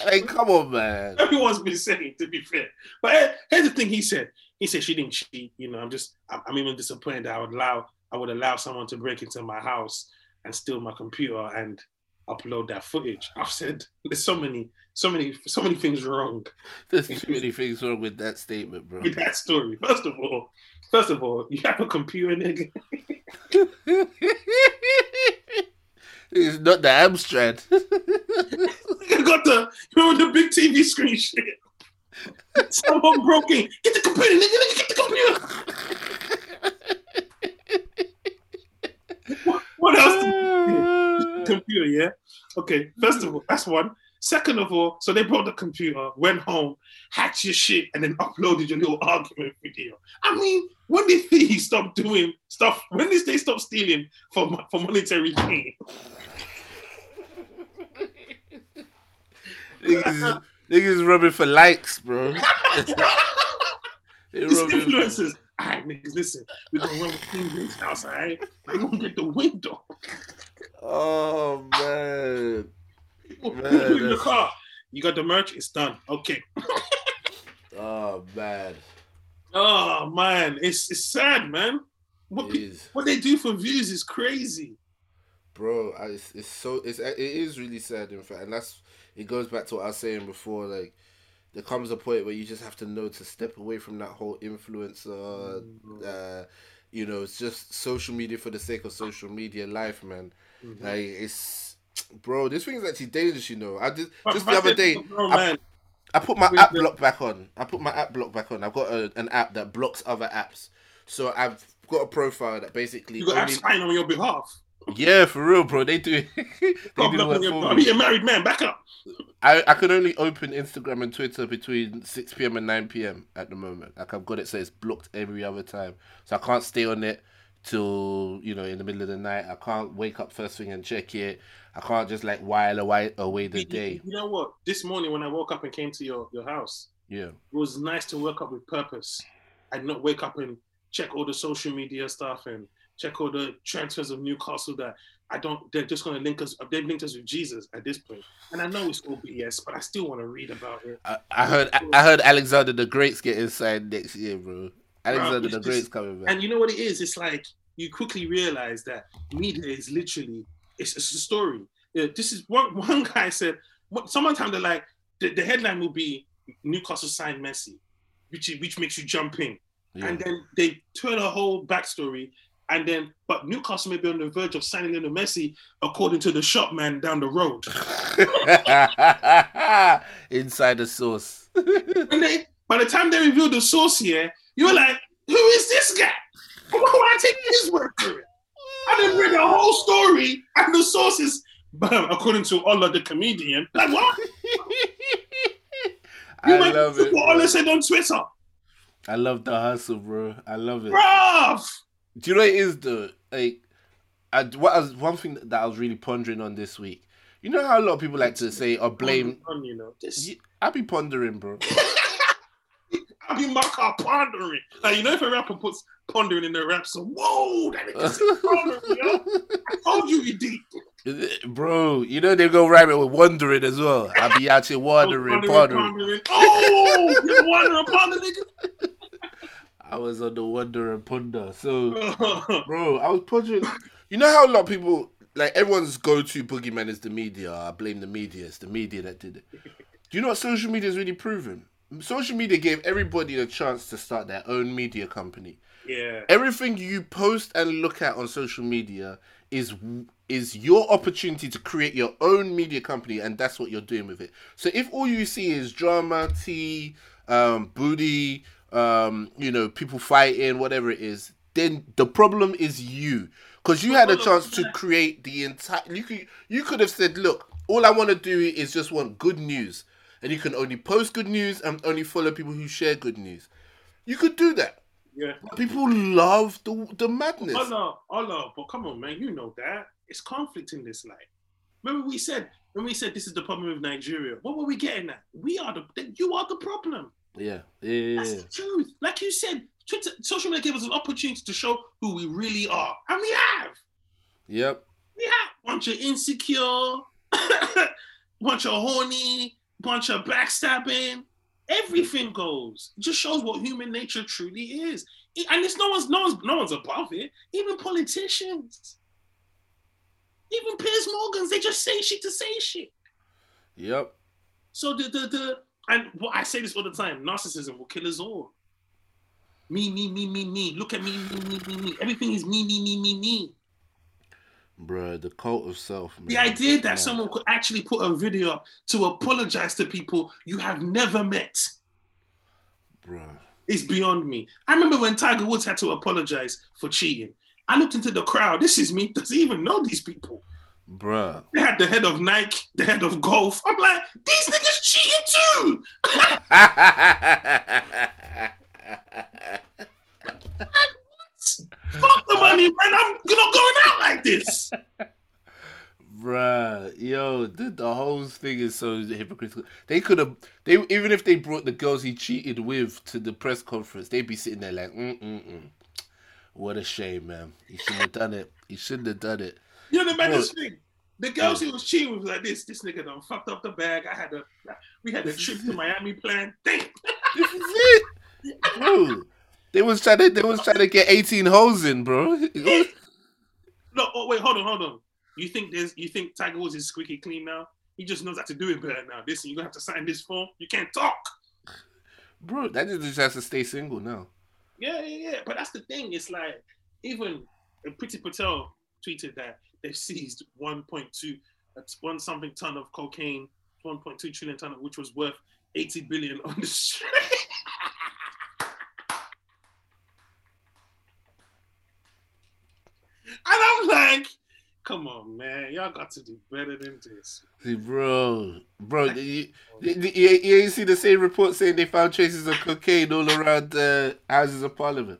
Like, come on, man. <laughs> Everyone's been saying, to be fair. But here's the thing: he said, he said she didn't cheat. You know, I'm just, I'm even disappointed that I would allow, I would allow someone to break into my house and steal my computer and upload that footage. I've said there's so many, so many, so many things wrong. There's too many things wrong with that statement, bro. With that story. First of all, first of all, you have a computer, nigga. <laughs> it's not the Amstrad. I <laughs> got the you remember the big TV screen shit. Someone broke in. Get the computer, nigga. Get the computer. what, what else? <laughs> computer, yeah. Okay. First of all, that's one. Second of all, so they brought the computer, went home, hacked your shit, and then uploaded your little argument video. I mean, when did thieves stop doing stuff? When did they stop stealing for for monetary gain? <laughs> niggas, niggas rubbing for likes, bro. <laughs> These influencers. All right, niggas, listen. We're gonna run with King house, all right? We're gonna get the window. Oh man. <laughs> man in the car. You got the merch, it's done. Okay. oh man. Oh man, it's it's sad, man. What, pe- what they do for views is crazy, bro. It's, it's so it's it is really sad in fact, and that's it goes back to what I was saying before. Like there comes a point where you just have to know to step away from that whole influencer. Mm-hmm. Uh, you know, it's just social media for the sake of social media life, man. Mm-hmm. Like it's, bro, this thing is actually dangerous. You know, I did just the other day. Bro, I, I put my app block back on. I put my app block back on. I've got a, an app that blocks other apps. So I've got a profile that basically you got only... apps sign on your behalf. Yeah, for real, bro. They do. <laughs> they do your, I mean, a married man. Back up. I, I can only open Instagram and Twitter between six PM and nine PM at the moment. Like I've got it so it's blocked every other time, so I can't stay on it till you know in the middle of the night. I can't wake up first thing and check it. I can't just like while away away the you, day. You know what? This morning when I woke up and came to your your house, yeah, it was nice to wake up with purpose and not wake up and check all the social media stuff and check all the transfers of Newcastle that I don't. They're just going to link us. Up they've linked us with Jesus at this point, and I know it's all BS, but I still want to read about it. I, I heard. I heard Alexander the Great's getting signed next year, bro. Alexander the Great's coming back. And you know what it is? It's like you quickly realize that media is literally it's, it's a story. Yeah, this is one <laughs> one guy said. Sometimes they're like the, the headline will be Newcastle signed Messi, which which makes you jump in. Yeah. And then they turn a whole backstory and then, but Newcastle may be on the verge of signing Lionel Messi, according to the shop man down the road. <laughs> <laughs> Inside the source. and they, by the time they reveal the source here, you're like, who is this guy? Why would I take his word for it? I didn't read the whole story, and the sources, is, according to Allah the comedian. Like what? <laughs> you I love it. What Allah said on Twitter. I love the hustle, bro. I love it. Bruv! Do you know what it is though? Like, I, what I was, one thing that I was really pondering on this week. You know how a lot of people like to say or blame. On, you know, this... I be pondering, bro. <laughs> I be my car pondering. Like you know, if a rapper puts pondering in their rap, so whoa, that nigga <laughs> pondering, yo. I told you he deep. Bro, you know they go it with wondering as well. I'll be out here wondering, pondering. pondering. Oh, you're <laughs> wandering, pondering, nigga. I was on the Wonder and Ponder. So, <laughs> bro, I was pondering. You know how a lot of people, like everyone's go-to boogeyman is the media. I blame the media. It's the media that did it. Do you know what social media has really proven? Social media gave everybody the chance to start their own media company. Yeah. Everything you post and look at on social media is is your opportunity to create your own media company, and that's what you're doing with it. So if all you see is drama, tea, um, booty, um, you know, people fighting, whatever it is, then the problem is you. Because you had a chance to create the entire. You could you could have said, look, all I want to do is just want good news, and you can only post good news and only follow people who share good news. You could do that. Yeah. People love the the madness. Oh no, oh no, but come on, man, you know that it's conflict in this life. Remember we said when we said this is the problem with Nigeria. What were we getting at? We are the you are the problem. Yeah, yeah, That's the truth. Like you said, Twitter, social media gave us an opportunity to show who we really are, and we have. Yep. We have bunch of insecure, <coughs> bunch of horny, bunch of backstabbing. Everything goes. It just shows what human nature truly is, and it's no one's no one's no one's above it. Even politicians, even Piers Morgans, they just say shit to say shit. Yep. So the the the and what I say this all the time, narcissism will kill us all. Me, me, me, me, me. Look at me, me, me, me, me. Everything is me, me, me, me, me. Bruh, the cult of self. Man. The idea that Yeah. someone could actually put a video up to apologize to people you have never met Bruh. is beyond me. I remember when Tiger Woods had to apologize for cheating. I looked into the crowd. This is me. <laughs> Does he even know these people? Bruh. They had the head of Nike, the head of golf. I'm like, these niggas cheating too. <laughs> <laughs> Fuck the money, man. I'm not going out like this. Bruh, yo, the, the whole thing is so hypocritical. They could have, they even if they brought the girls he cheated with to the press conference, they'd be sitting there like, mm mm mm. What a shame, man. He shouldn't have done it. He shouldn't have done it. You know the maddest thing? The girls he was cheating with was like this. This nigga done fucked up the bag. I had a, we had a trip to Miami planned. Damn. <laughs> This is it, bro. They was trying to, they was trying to get eighteen holes in, bro. <laughs> No, oh, wait, hold on, hold on. You think there's, you think Tiger Woods is squeaky clean now? He just knows how to do it better now. Listen, you're gonna have to sign this form. You can't talk. Bro, that just has to stay single now. Yeah, yeah, yeah. But that's the thing. It's like even uh, Priti Patel tweeted that they've seized 1.2, that's one something ton of cocaine, 1.2 trillion ton, of which was worth 80 billion on the <laughs> street. and I'm like, come on, man, y'all got to do better than this. See, bro, bro, oh. you, you, you, you ain't see the same report saying they found traces of cocaine all around the houses of parliament.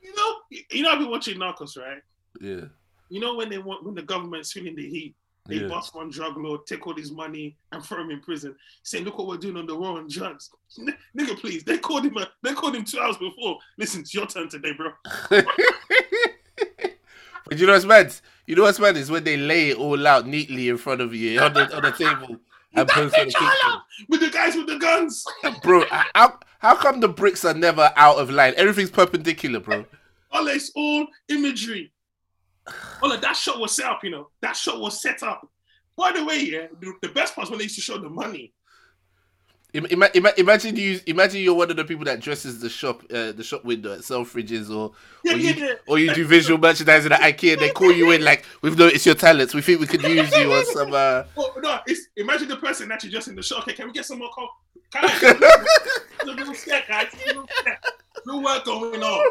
You know, you know, I've been watching Narcos, right? Yeah, You know when they want when the government's feeling the heat, they yeah. bust one drug lord, take all his money, and throw him in prison. Saying, "Look what we're doing on the war on drugs." N- nigga, please. They called him. A, they called him two hours before. Listen, it's your turn today, bro. <laughs> <laughs> but you know what's mad? You know what's mad is when they lay it all out neatly in front of you on the on the table <laughs> and post the picture with the guys with the guns. <laughs> Bro, how how come the bricks are never out of line? Everything's perpendicular, bro. all it's all imagery. All of that shot was set up. You know, that shot was set up. By the way, yeah, the, the best part was when they used to show the money. Im- ima- ima- imagine you imagine you're one of the people that dresses the shop uh, the shop window at Selfridges or Yeah, or you, yeah. or you do visual <laughs> merchandising at IKEA. and They call you in like we've noticed your talents. We think we could use you on some. Uh... <laughs> Oh, no, it's imagine the person actually just in the shop. Okay, can we get some more coke? Guys, <laughs> a little set, guys. A little set. No work going on.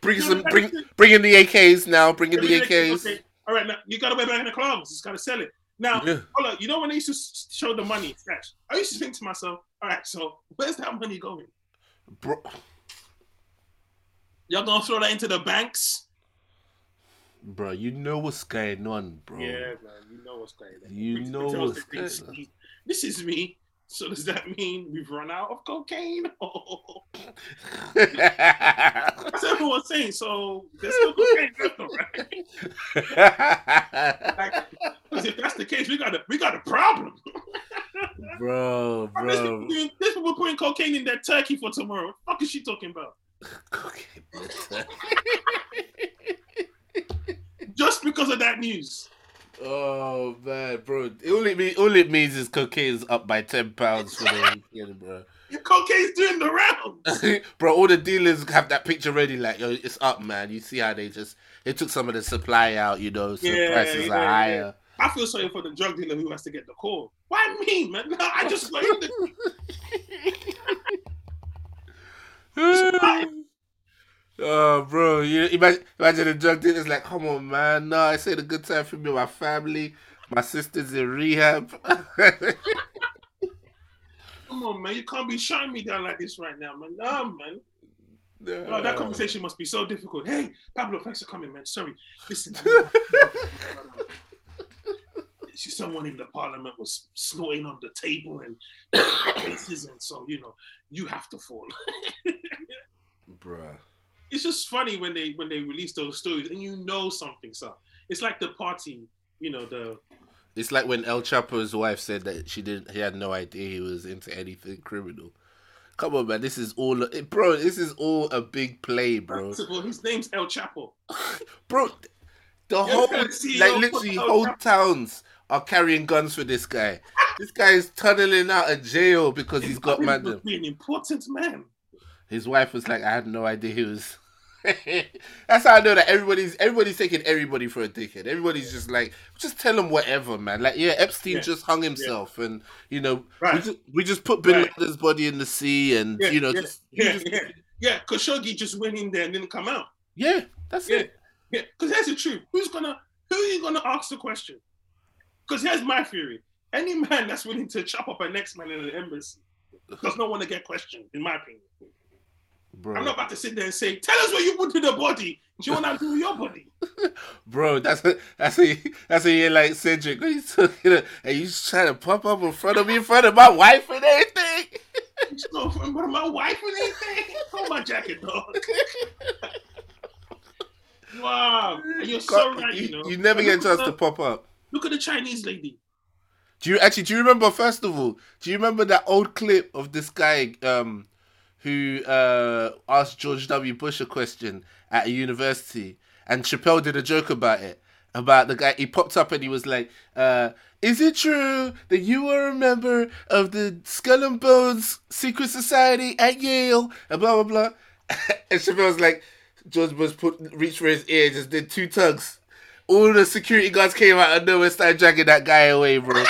Bring some bring bring in the AKs now. Bring in the AKs. Okay. All right, now you gotta wear back in the clubs. Just gotta sell it. Now, Yeah. hold on. You know when they used to show the money cash? I used to think to myself, all right, so where's that money going? Bro, Y'all gonna throw that into the banks? bro, you know what's going on, bro. Yeah, man. You know what's going on. You know what's going on. This is me. So does that mean we've run out of cocaine? <laughs> That's what everyone's saying. So there's still cocaine left, right? Like, if that's the case, we got a we got a problem. <laughs> bro, people, bro. there's people putting cocaine in their turkey for tomorrow. What the fuck is she talking about? Bro. Just because of that news. Oh man, bro! All it mean, all it means is cocaine's up by ten pounds for the <laughs> weekend, bro. Your cocaine's doing the rounds. <laughs> bro, all the dealers have that picture ready. Like, yo, it's up, man. You see how they just they took some of the supply out, you know, so Yeah, prices yeah, are yeah. higher. I feel sorry for the drug dealer who has to get the call. Why me, man? No, <laughs> I just got in the oh, bro, you imagine, imagine the drug dealer's like, come on, man. No, I said a good time for me, my family. My sister's in rehab. <laughs> Come on, man. You can't be shutting me down like this right now, man. No, man. Oh, that conversation must be so difficult. Hey, Pablo, thanks for coming, man. Sorry. Listen. <laughs> Someone in the parliament was snorting on the table and <coughs> faces, and so you know you have to fall. <laughs> Bruh. It's just funny when they when they release those stories and you know something's up. It's like the party, you know, the It's like when El Chapo's wife said that she didn't, he had no idea he was into anything criminal. Come on, man. This is all, bro. This is all a big play, bro. well, his name's El Chapo. <laughs> Bro, the whole, like literally, whole towns are carrying guns for this guy. This guy is tunneling out of jail because he's got man. must be an important man. His wife was like, I had no idea he was. <laughs> That's how I know that everybody's everybody's taking everybody for a dickhead. Everybody's just like, just tell him whatever, man. Like, yeah, Epstein Yeah. just hung himself, and you know, we just we just put Bin Right. Laden's body in the sea, and Yeah, you know, yeah, just, Yeah, just- yeah, yeah. Khashoggi just went in there and didn't come out. yeah, that's Yeah. it. Yeah, because here's the truth. Who's gonna who are you gonna ask the question? Because here's my theory. Any man that's willing to chop up a next man in an embassy does not want to get questioned, in my opinion. Bro, I'm not about to sit there and say, tell us what you put to the body. Do you want to do your body? <laughs> bro, that's a, that's a, that's a year like Cedric. He's talking, and he's trying to pop up in front of me, in front of my wife and everything. You from one of my wife and anything. Hold my jacket, dog. <laughs> wow. And you're so right, you, you know. you never get a chance at to pop up. Look at the Chinese lady. Do you actually do you remember first of all, do you remember that old clip of this guy um who uh asked George W. Bush a question at a university and Chappelle did a joke about it? About the guy he popped up and he was like, uh, is it true that you were a member of the Skull and Bones Secret Society at Yale? And blah blah blah. <laughs> and Chappelle was like, George Bush put reached for his ear, just did two tugs. All the security guards came out of nowhere, started dragging that guy away, bro.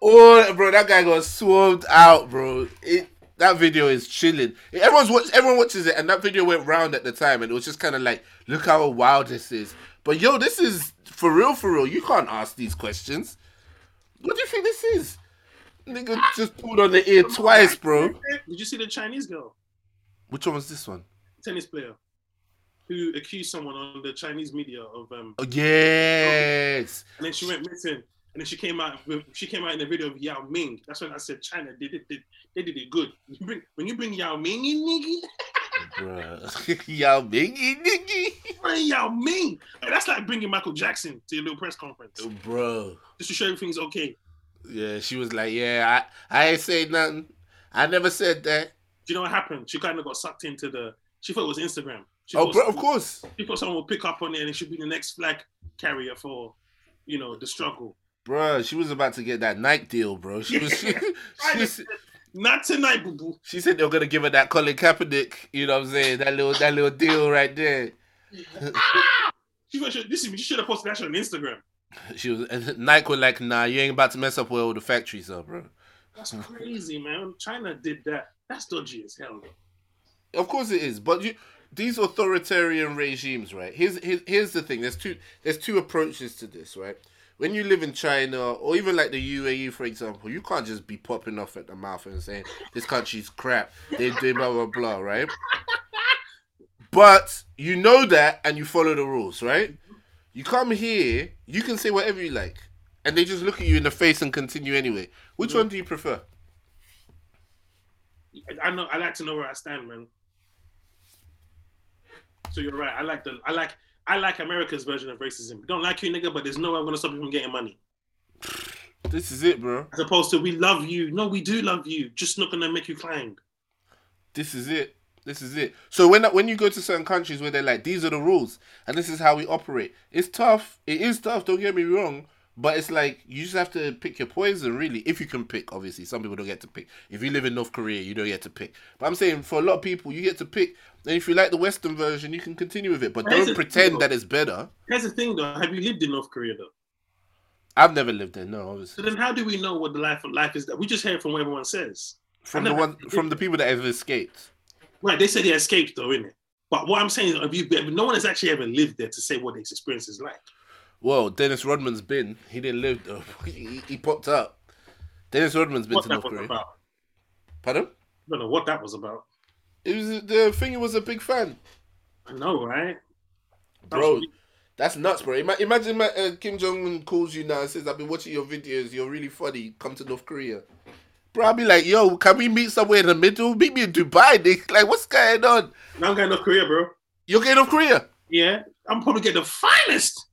Oh, bro, that guy got swarmed out, bro. It that video is chilling. Everyone's watch, everyone watches it, and that video went round at the time, and it was just kind of like, look how wild this is. But yo, this is for real, for real. You can't ask these questions. What do you think this is? Nigga just pulled on the ear twice, bro. Did you see the Chinese girl, Which one was this one? tennis player, who accused someone on the Chinese media of um Oh yes. and then she went missing. And then she came out. with- She came out in a video of Yao Ming. That's when I said China. They did. They, did it good. You bring, when you bring Yao Ming in, nigga, Bruh. <laughs> Yao Mingy nigga. bring Yao Ming. That's like bringing Michael Jackson to your little press conference oh, Bro. just to show everything's okay. Yeah, she was like, Yeah, I, I ain't say nothing. I never said that. Do you know what happened? She kind of got sucked into the. She thought it was Instagram. She Oh, bro, of course. She thought someone would pick up on it and it should be the next flag carrier for, you know, the struggle. Bro, she was about to get that Nike deal, bro. She was <laughs> she, <laughs> she, Not tonight, boo boo. she said they were gonna give her that Colin Kaepernick, you know what I'm saying? That little that little deal right there. Ah! She was, this is, you should have posted that shit on Instagram. <laughs> She was and Nike were like, nah, you ain't about to mess up where all the factories are, bro. That's crazy, man. China did that. That's dodgy as hell. though. Of course it is, but you these authoritarian regimes, right? Here's, here's here's the thing. There's two there's two approaches to this, right? When you live in China or even like the UAE, for example, you can't just be popping off at the mouth and saying this country's crap. They're doing blah blah blah, right? But you know that and you follow the rules, right? You come here, you can say whatever you like, and they just look at you in the face and continue anyway. Which one do you prefer? I know. I like to know where I stand, man. So you're right. I like the. I like. I like America's version of racism. Don't like you, nigga, but there's no way I'm gonna stop you from getting money. This is it, bro. As opposed to we love you. No, we do love you. Just not gonna make you climb. This is it. This is it. So when when you go to certain countries where they're like, these are the rules and this is how we operate, it's tough. It is tough. Don't get me wrong, but it's like you just have to pick your poison, really. If you can pick, obviously, some people don't get to pick. If you live in North Korea, you don't get to pick. But I'm saying for a lot of people, you get to pick. And if you like the Western version, you can continue with it. But here's don't pretend thing, that it's better. Here's the thing, though. Have you lived in North Korea, though? I've never lived there. No, So then, how do we know what the life of life is? That we just hear from what everyone says. From the one, from the people that have escaped. Right? They say they escaped, though, innit? But what I'm saying is, have you? No one has actually ever lived there to say what the experience is like. Well, Dennis Rodman's been. He didn't live though. <laughs> He, he popped up. Dennis Rodman's been What to that North was Korea. about. Pardon? I don't know what that was about. It was the thing. He was a big fan, I know, right? Bro. That's nuts, bro. Ima- Imagine uh, Kim Jong Un calls you now and says, "I've been watching your videos. You're really funny. Come to North Korea." Bro, I'll be like, yo, can we meet somewhere in the middle? Meet me in Dubai, Nick. <laughs> Like, what's going on? Now I'm going to North Korea, bro. You're getting North Korea. Yeah, I'm probably getting the finest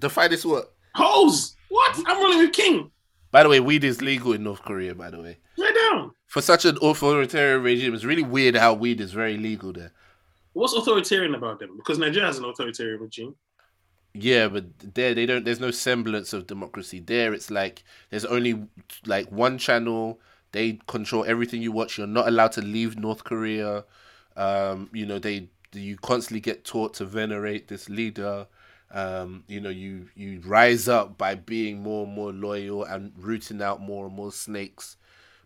The finest what? hoes. What? I'm rolling with King. By the way, weed is legal in North Korea, by the way. Right down. For such an authoritarian regime, it's really weird how weed is very legal there. What's authoritarian about them? Because Nigeria has an authoritarian regime. Yeah, but there they don't. There's no semblance of democracy there. It's like there's only like one channel. They control everything you watch. You're not allowed to leave North Korea. Um, you know they you constantly get taught to venerate this leader. Um, you know you you rise up by being more and more loyal and rooting out more and more snakes.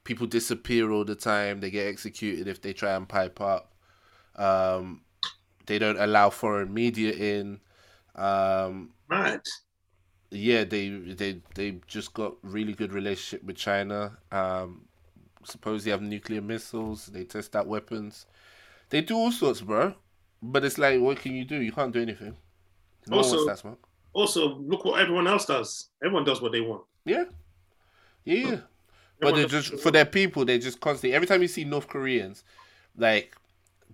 People disappear all the time. They get executed if they try and pipe up. Um, they don't allow foreign media in. Um, Right. yeah, they they they just got really good relationship with China. Um, suppose they have nuclear missiles. They test out weapons. They do all sorts, bro. But it's like, what can you do? You can't do anything. No Also- that smoke. Also, look what everyone else does. Everyone does what they want. Yeah, yeah. yeah. But they're just for their people. They just constantly. Every time you see North Koreans, like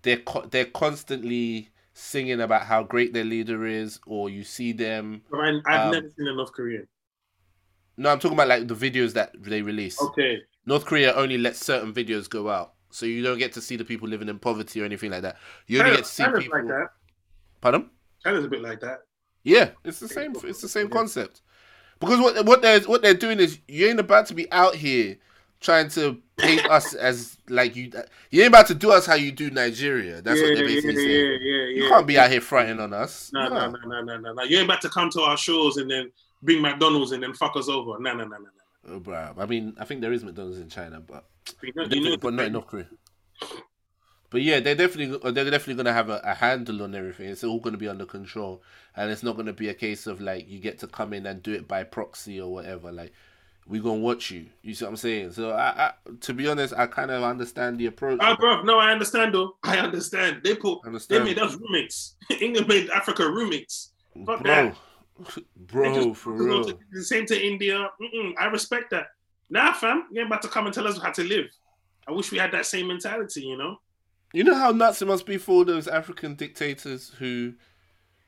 they're they're constantly singing about how great their leader is, or you see them. I, I've Um, never seen a North Korean. No, I'm talking about like the videos that they release. Okay. North Korea only lets certain videos go out, so you don't get to see the people living in poverty or anything like that. You only China- get to see people. like that. Pardon? China's a bit like that. Yeah, it's the same. It's the same concept. Because what what they're what they're doing is you ain't about to be out here trying to paint <laughs> us as like you. You ain't about to do us how you do Nigeria. That's what they're basically yeah, saying. yeah, yeah, You yeah. can't be out here fronting on us. No, no, no, no, no, no, no. You ain't about to come to our shores and then bring McDonald's and then fuck us over. No, no, no, no, no. Oh, bruh. I mean, I think there is McDonald's in China, but You know, you know but not in North Korea. But yeah, they're definitely they're definitely gonna have a, a handle on everything. It's all gonna be under control, and it's not gonna be a case of like you get to come in and do it by proxy or whatever. Like we gonna watch you. You see what I'm saying? So I, I to be honest, I kind of understand the approach. Ah, bro, no, I understand though. I understand. They put, understand. they made us roommates. <laughs> England made Africa roommates. fuck bro, <laughs> They bro, just- for real. to- The same to India. Mm-mm, I respect that. Nah, fam, you ain't about to come and tell us how to live. I wish we had that same mentality, you know. You know how nuts it must be for all those African dictators who,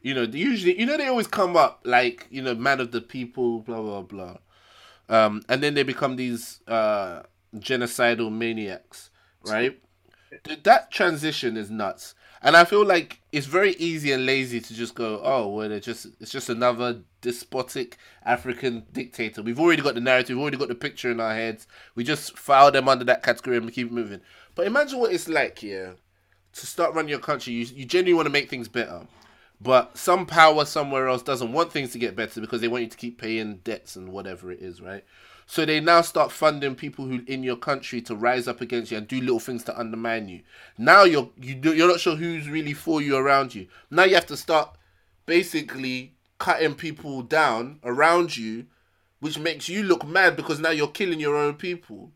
you know, they usually, you know, they always come up like, you know, man of the people, blah blah blah, um, and then they become these uh, genocidal maniacs, right? That transition is nuts, and I feel like it's very easy and lazy to just go, oh, well, they're just, it's just another despotic African dictator. We've already got the narrative, we've already got the picture in our heads. We just file them under that category and we keep moving. But imagine what it's like, yeah, to start running your country. You, you genuinely want to make things better. But some power somewhere else doesn't want things to get better because they want you to keep paying debts and whatever it is, right? So they now start funding people who in your country to rise up against you and do little things to undermine you. Now you're you do, you're not sure who's really for you around you. Now you have to start basically cutting people down around you, which makes you look mad because now you're killing your own people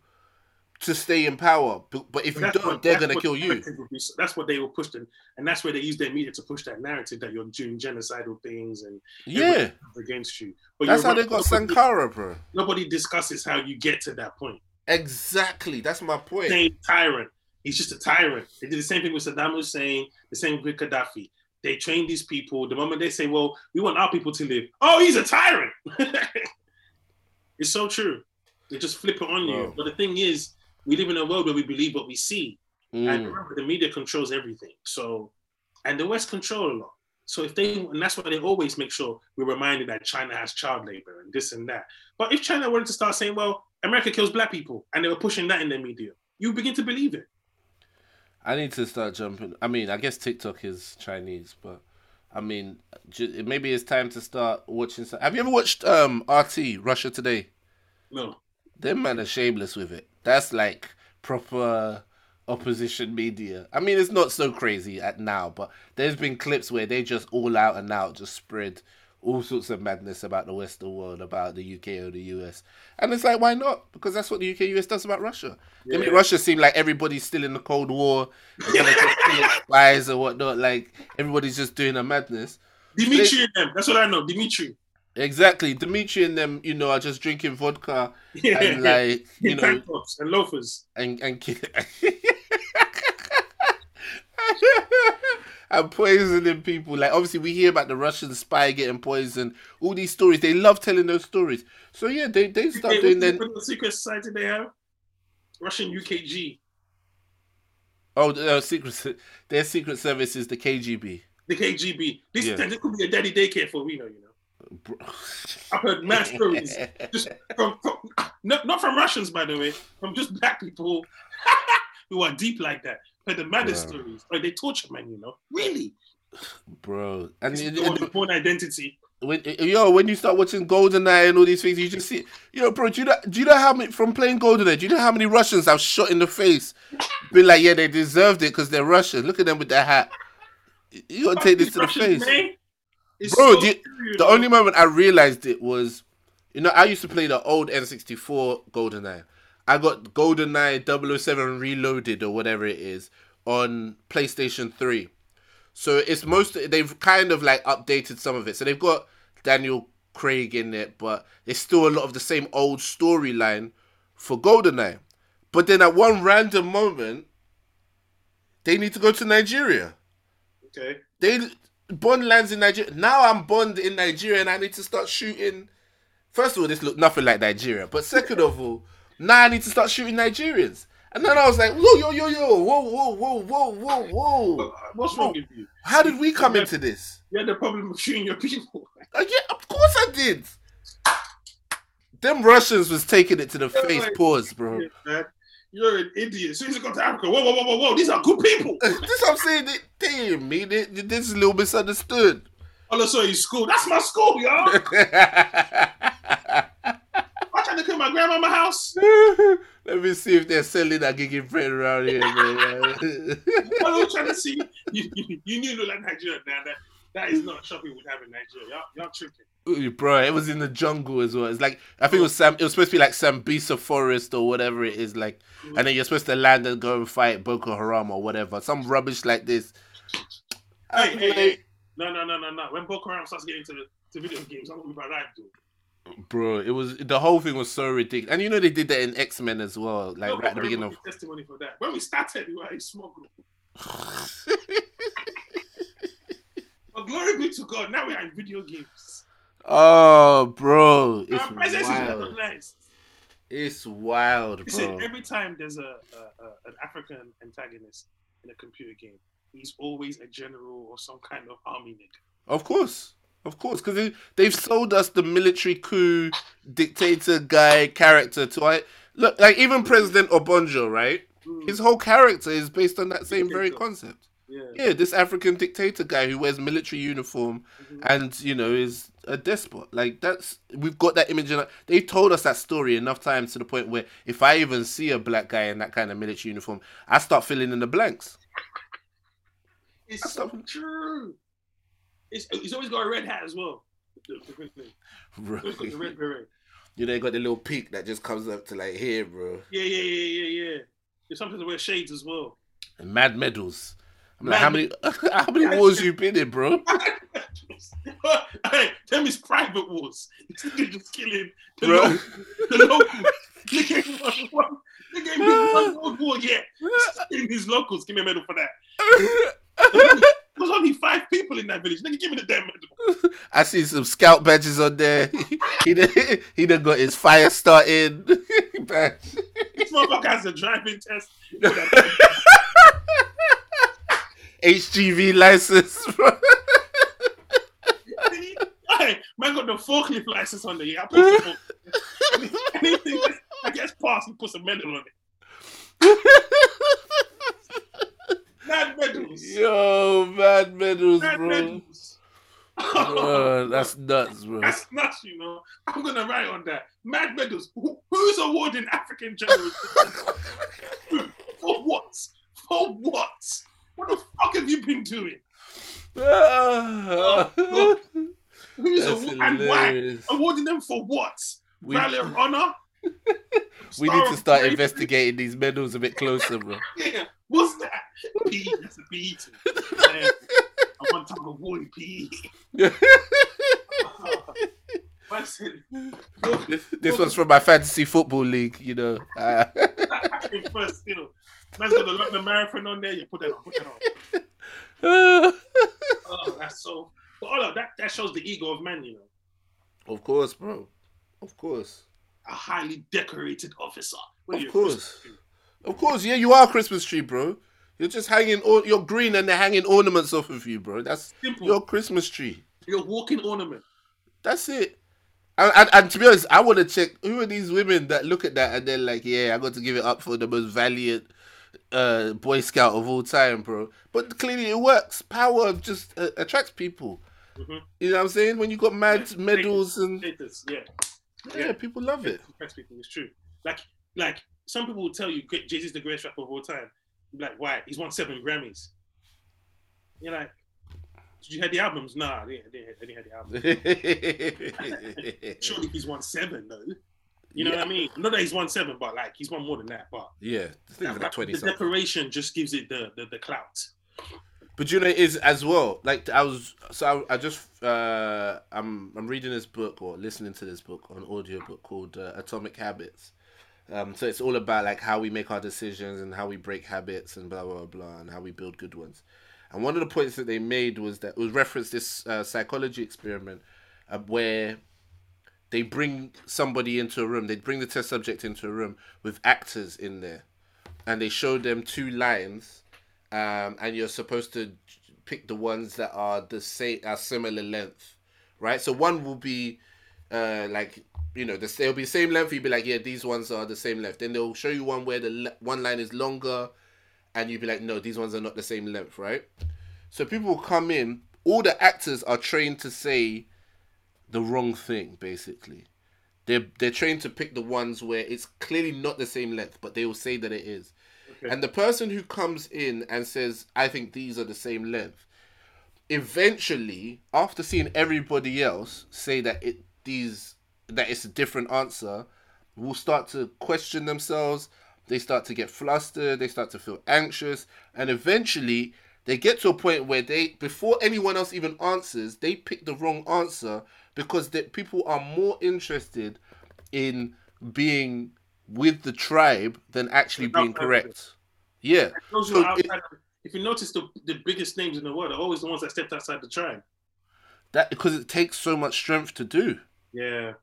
to stay in power. But, but if you don't, what- they're gonna kill you. narrative would be- That's what they were pushed in, and that's where they use their media to push that narrative that you're doing genocidal things and Yeah, against you. But that's how they got nobody- Sankara, bro. Nobody discusses how you get to that point. Exactly, that's my point. Same tyrant. He's just a tyrant. They did the same thing with Saddam Hussein, the same with Gaddafi. They train these people. The moment they say, "Well, we want our people to live," oh, he's a tyrant. <laughs> it's so true. They just flip it on you. Wow. But the thing is, we live in a world where we believe what we see. And Mm. remember, the media controls everything. So, and the West control a lot. So if they, and that's why they always make sure we're reminded that China has child labor and this and that. But if China wanted to start saying, well, America kills black people, and they were pushing that in their media, you begin to believe it. I need to start jumping. I mean, I guess TikTok is Chinese, but I mean, maybe it's time to start watching. Have you ever watched um RT Russia Today? No, Them man are shameless with it. That's like proper opposition media. I mean, it's not so crazy at now, but there's been clips where they just all out and out just spread all sorts of madness about the Western world, about the UK or the US. And it's like, why not? Because that's what the UK US does about Russia. They make Russia seem like everybody's still in the Cold War, <laughs> and they're just killing spies or whatnot. Like everybody's just doing a madness. Dimitri and them. That's what I know. Dimitri. Exactly. Dimitri and them, you know, are just drinking vodka Yeah, and <laughs> like, you know, tops and loafers. and and <laughs> and poisoning people. Like obviously we hear about the Russian spy getting poisoned. All these stories, they love telling those stories. So yeah, they they start doing then. the secret society they have? Russian UKG, Oh, the uh, secret. Their secret service is the KGB. the KGB. This, Yeah. this could be a daddy daycare for we know, you know. Bro. I've heard mad stories just from, from not, not from Russians, by the way, from just black people <laughs> who are deep like that. Heard the maddest Wow. stories. Like they torture men, you know. Really? Bro, and it- it- the Bourne Identity. when yo, when you start watching GoldenEye and all these things, you just see, yo, bro, do you know, do you know how many from playing GoldenEye? Do you know how many Russians I've shot in the face? Be like, yeah, they deserved it because they're Russian. Look at them with their hat. You gotta take this to the face, man is bro. so The, the only moment I realized it was, you know, I used to play the old N64 GoldenEye. I got GoldenEye 007 Reloaded or whatever it is on PlayStation 3. So it's most they've kind of like updated some of it. So they've got Daniel Craig in it, but it's still a lot of the same old storyline for GoldenEye. But then at one random moment, they need to go to Nigeria. Okay. They Bond lands in Nigeria. Now I'm Bond in Nigeria and I need to start shooting. First of all, this looked nothing like Nigeria. But second of all, now I need to start shooting Nigerians. And then I was like, whoa, yo, yo, yo, whoa, whoa, whoa, whoa, whoa, whoa. What's wrong with you? How did we come into this? You had the problem of shooting your people. Uh, yeah, of course I did. Them Russians was taking it to the face. like- Pause, bro. Yeah. You're an idiot. As soon as you go to Africa, whoa, whoa, whoa, whoa, whoa, these are good people. this what I'm saying. They, mean it. This is a little misunderstood. I saw is school. That's my school, y'all. <laughs> I'm trying to kill my grandmama house. <laughs> Let me see if they're selling that gigging bread around here, man. What I'm trying to see. You, you, you knew you look like Nigeria. Now that is not a shop we would have in Nigeria. Y'all, y'all tripping. Ooh, Bro, it was in the jungle as well. It's like I think it was Sam. It was supposed to be like Sambisa Forest or whatever it is, like, mm-hmm. and then you're supposed to land and go and fight Boko Haram or whatever, some rubbish like this. Hey, hey, hey. No, no, no, no, no. When Boko Haram starts getting to, to video games, I'm gonna be life, dude. Bro, it was the whole thing was so ridiculous, and you know they did that in X Men as well, like No, right at the beginning of. testimony for that. When we started, we were a small group. <laughs> But glory be to God, now we are in video games. oh, bro, it's Our presence is wild. recognized. It's wild, Listen, bro. every time there's a, a, a an African antagonist in a computer game, he's always a general or some kind of army nigga. Of course. Of course, because they, they've sold us the military coup dictator guy character to I look like even President Obonjo, right? Mm, His whole character is based on that same very concept. Yeah. Yeah, this African dictator guy who wears military uniform Mhm. and you know is a despot. Like that's we've got that image. In, they've told us that story enough times to the point where if I even see a black guy in that kind of military uniform, I start filling in the blanks. It's so true. It's, he's always got a red hat as well. The, the, green thing. He's always got the red beret. <laughs> You know, got the little peak that just comes up to like here, bro. Yeah, yeah, yeah, yeah, yeah. There's sometimes they wear shades as well. And mad medals. I'm like, how many <laughs> <laughs> how many wars you been in, bro? <laughs> hey, them is private wars. Niggas just killing the Bro. local. The local. Nigga ain't won one. Nigga ain't been one world war yet. Killing these locals. Give me a medal for that. There's only five people in that village. Nigga, give me the damn medal. I see some scout badges on there. he done, he done got his fire started. This motherfucker has a driving test. HGV license. <laughs> hey, man got the forklift license on there. Yeah, I put the forklift. <laughs> Anything that gets passed, he puts a medal on it. Mad medals. Yo, mad medals, Mad bro. medals. Bro, <laughs> that's nuts, bro. That's nuts, you know. I'm gonna write on that. Mad medals. Who, who's awarding African generals? For what? For what? What the fuck have you been doing? <laughs> Awa- and why? Awarding them for what? We, Valley of Honor? <laughs> we need to start investigating these medals a bit closer, bro. <laughs> Yeah, what's that? PE, that's a PE team. Man, I want to award PE. I said, This, this one's from my fantasy football league, you know. Uh, first still. Man's got the London Marathon on there. You put that on. Put that on. <laughs> Oh, that's so. But hold on, that, that shows the ego of man, you know. of course, bro. Of course. A highly decorated officer. What Of course. Of course, yeah, you are a Christmas tree, bro. You're just hanging, or- you're green and they're hanging ornaments off of you, bro. That's Simple. your Christmas tree. You're walking ornament. That's it. And, and, and to be honest, I want to check who are these women that look at that and they're like, yeah, I got to give it up for the most valiant uh, Boy Scout of all time, bro. But clearly it works. Power just uh, attracts people. Mhm. You know what I'm saying? When you got mad medals and Status, yeah. yeah, people love it. Impress people. It's true. Like, like some people will tell you Jay Z's the greatest rapper of all time. Like, why? He's won seven Grammys. You're like, did you hear the albums? Nah, I didn't, I didn't, I didn't hear the albums. <laughs> <laughs> Surely he's won seven though. You know what I mean? Not that he's won seven, but like he's won more than that. But yeah, it's like 20 the something. decoration just gives it the the, the clout. But you know it is as well. Like I was, so I, I just uh, I'm I'm reading this book or listening to this book on audiobook called uh, Atomic Habits. Um, so it's all about like how we make our decisions and how we break habits and blah blah blah and how we build good ones. And one of the points that they made was that it was referenced this uh, psychology experiment uh, where they bring somebody into a room. They bring the test subject into a room with actors in there, and they show them two lines um, and you're supposed to pick the ones that are the same, are similar length, right? So one will be uh, like you know, the, they'll be the same length. You'll be like, yeah, these ones are the same length. Then they'll show you one where the le- one line is longer, and you'll be like, no, these ones are not the same length, right? So people will come in. All the actors are trained to say the wrong thing, basically. They're they're trained to pick the ones where it's clearly not the same length, but they will say that it is. Okay. And the person who comes in and says, I think these are the same length, eventually, after seeing everybody else say that it these that it's a different answer, will start to question themselves. They start to get flustered, they start to feel anxious, and eventually they get to a point where they before anyone else even answers, they pick the wrong answer because that people are more interested in being with the tribe than actually being correct. Yeah. So it- if you notice, the, the biggest names in the world are always the ones that stepped outside the tribe. That because it takes so much strength to do. Yeah.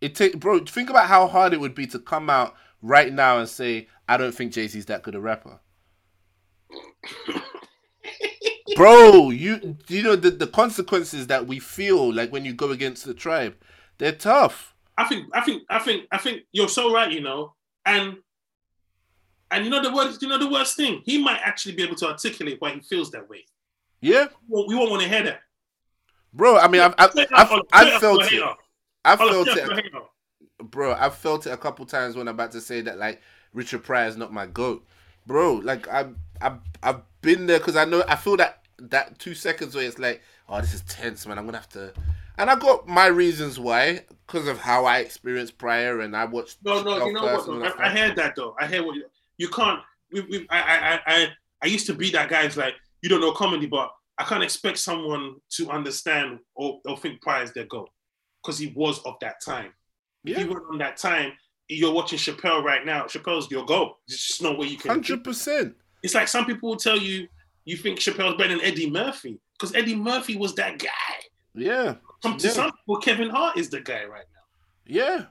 It take bro, think about how hard it would be to come out right now and say, I don't think Jay Z's that good a rapper. <coughs> bro, you you know the, the consequences that we feel like when you go against the tribe, they're tough. I think, I think, I think, I think you're so right. You know, and and you know the worst, you know the worst thing. He might actually be able to articulate why he feels that way. Yeah, Well, we won't want to hear that. bro. I mean, I've I've, I've, I've felt it. I've felt straight up to a it, bro. I've felt it a couple times when I'm about to say that like Richard Pryor is not my goat, bro. Like I've I've I've been there because I know I feel that that two seconds where it's like, oh, this is tense, man. I'm gonna have to, and I got my reasons why because of how I experienced Pryor, and I watched. No, no, you know what? though? I, I heard that though. I heard what you, you can't. We, we, I, I, I, I, used to be that guy. who's like you don't know comedy, but I can't expect someone to understand or, or think Pryor is their goal because he was of that time. If Yeah, you weren't on that time, you're watching Chappelle right now. Chappelle's your goal. There's just no way you can. hundred percent. It's like some people will tell you you think Chappelle's better than Eddie Murphy because Eddie Murphy was that guy. Yeah, Some, Yeah. some people, Kevin Hart is the guy right now. yeah,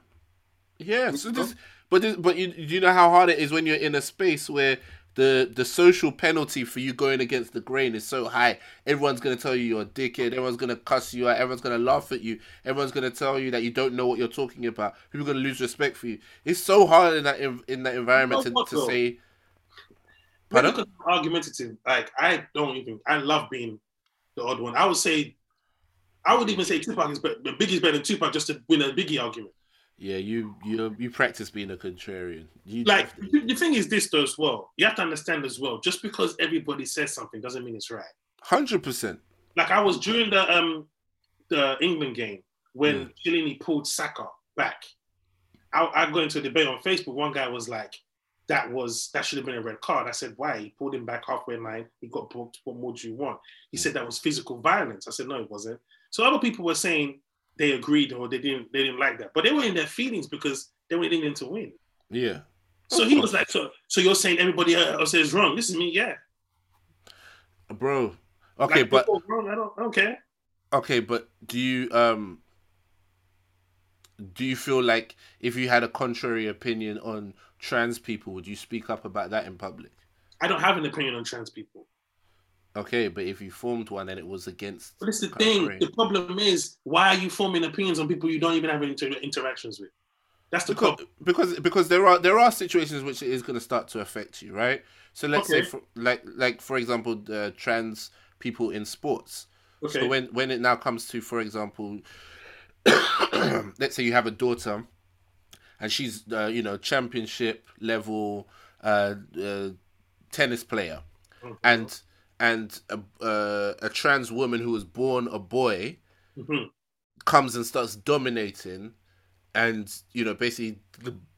yeah. So this, but this, but you, do you know how hard it is when you're in a space where the the social penalty for you going against the grain is so high. Everyone's gonna tell you you're a dickhead. Everyone's gonna cuss you out. Everyone's gonna laugh at you. Everyone's gonna tell you that you don't know what you're talking about. People are gonna lose respect for you. It's so hard in that in, in that environment You know to, what, to say. Pardon? look at argumentative, like I don't even. I love being the odd one. I would say, I would even say Tupac is better. Biggie's better than Tupac just to win a Biggie argument. Yeah, you you you practice being a contrarian. You Like definitely- the thing is this though as well. You have to understand as well. Just because everybody says something doesn't mean it's right. hundred percent. Like I was during the um the England game when Mm. Chiellini pulled Saka back. I, I go into a debate on Facebook. One guy was like, "That was that should have been a red card." I said, "Why?" He pulled him back halfway in line. He got booked. What more do you want? He said that was physical violence. I said, "No, it wasn't." So other people were saying they agreed or they didn't they didn't like that. But they were in their feelings because they were in England to win. Yeah. So he was like, so so you're saying everybody else is wrong. This is me, yeah. Bro. Okay, Like, but wrong, I don't, I don't care. okay, but do you um do you feel like if you had a contrary opinion on trans people, would you speak up about that in public? I don't have an opinion on trans people. Okay, but if you formed one and it was against But it's the thing. The problem is, why are you forming opinions on people you don't even have inter- interactions with? That's the because problem. because because there are there are situations which it is going to start to affect you, right? So let's say for, like like for example, the trans people in sports. Okay. So when when it now comes to, for example, <coughs> let's say you have a daughter, and she's uh, you know championship level uh, uh, tennis player, and and a, uh, a trans woman who was born a boy Mhm. comes and starts dominating, and you know basically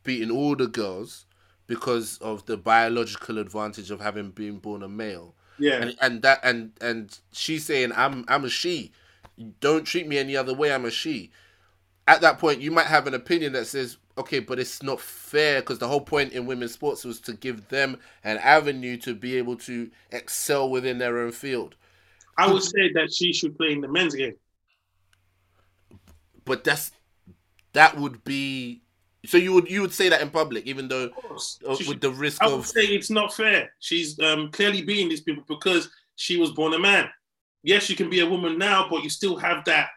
beating all the girls because of the biological advantage of having been born a male yeah. and and that and and she's saying i'm i'm a she don't treat me any other way i'm a she at that point you might have an opinion that says okay but it's not fair because the whole point in women's sports was to give them an avenue to be able to excel within their own field I would say that she should play in the men's game. but that's that would be so you would you would say that in public even though uh, with should- the risk I would of say it's not fair. She's um, clearly being these people because she was born a man. Yes, you can be a woman now, but you still have that.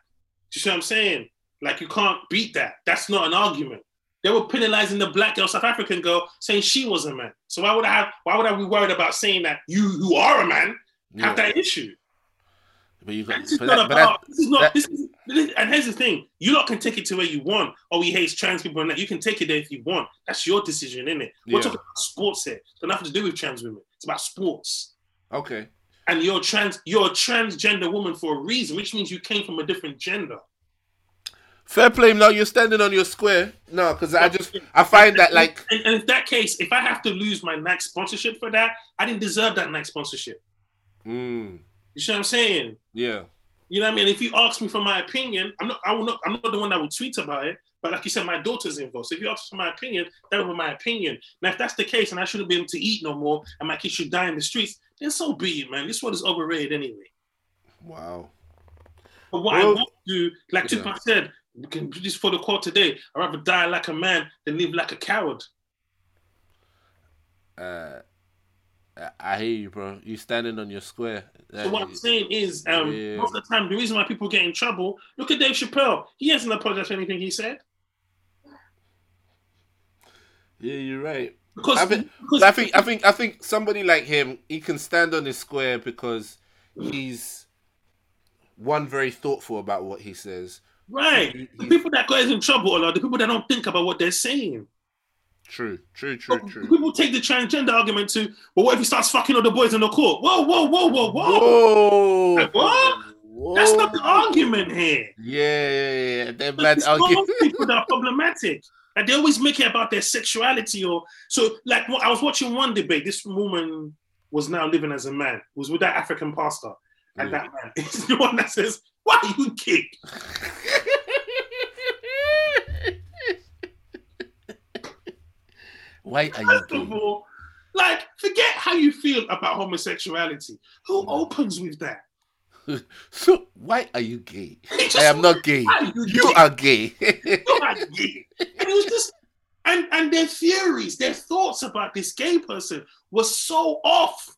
You see what I'm saying? Like you can't beat that. That's not an argument. They were penalizing the black girl, South African girl, saying she was a man. So why would I have? Why would I be worried about saying that you, who are a man, yeah, have that issue? but you got This is not that, about. that, this is not. that- this is. this- and here's the thing: you lot can take it to where you want. Oh, he hates trans people, and that you can take it there if you want. That's your decision, isn't it? We're Yeah. talking about sports here. It's got nothing to do with trans women. It's about sports. okay And you're trans. You're a transgender woman for a reason, which means you came from a different gender. fair play no you're standing on your square no because i just i find that like And, and in that case, if I have to lose my Nike sponsorship for that, I didn't deserve that Nike sponsorship. mm, You see what I'm saying? yeah You know what I mean? If you ask me for my opinion, I'm not. I will not. I'm not the one that will tweet about it. But like you said, my daughter's involved. So if you ask for my opinion, that would be my opinion. Now, if that's the case, and I shouldn't be able to eat no more, and my kids should die in the streets, then so be it, man. This one is overrated anyway. wow But what I want to do, like yeah. Tupac said, we can just for the court today. I'd rather die like a man than live like a coward. uh I- hear you, bro. You standing on your square. So what I'm saying is, um, Yeah. most of the time, the reason why people get in trouble, look at Dave Chappelle. He hasn't apologized for anything he said yeah, you're right. Because, I think- because I think I think I think somebody like him, he can stand on his square because he's one very thoughtful about what he says. right. He- The people that get in trouble are the people that don't think about what they're saying. True, true, true, true. People take the transgender argument to, well, what if he starts fucking all the boys in the court? Whoa, whoa, whoa, whoa, whoa. Whoa! Like, what? Whoa. That's not the argument here. Yeah, yeah, yeah. They're mad those people that are problematic. <laughs> Like they always make it about their sexuality or so. Like I was watching one debate. This woman was now living as a man. Was with that African pastor, and Yeah. that man <laughs> is the one that says, "Why are you gay?" Why are you First of all, like forget how you feel about homosexuality. Who Mm. opens with that? <laughs> So why are you gay? <laughs> I am not gay. Are you You gay? are gay. <laughs> You're gay. And it was just, and and their theories, their thoughts about this gay person was so off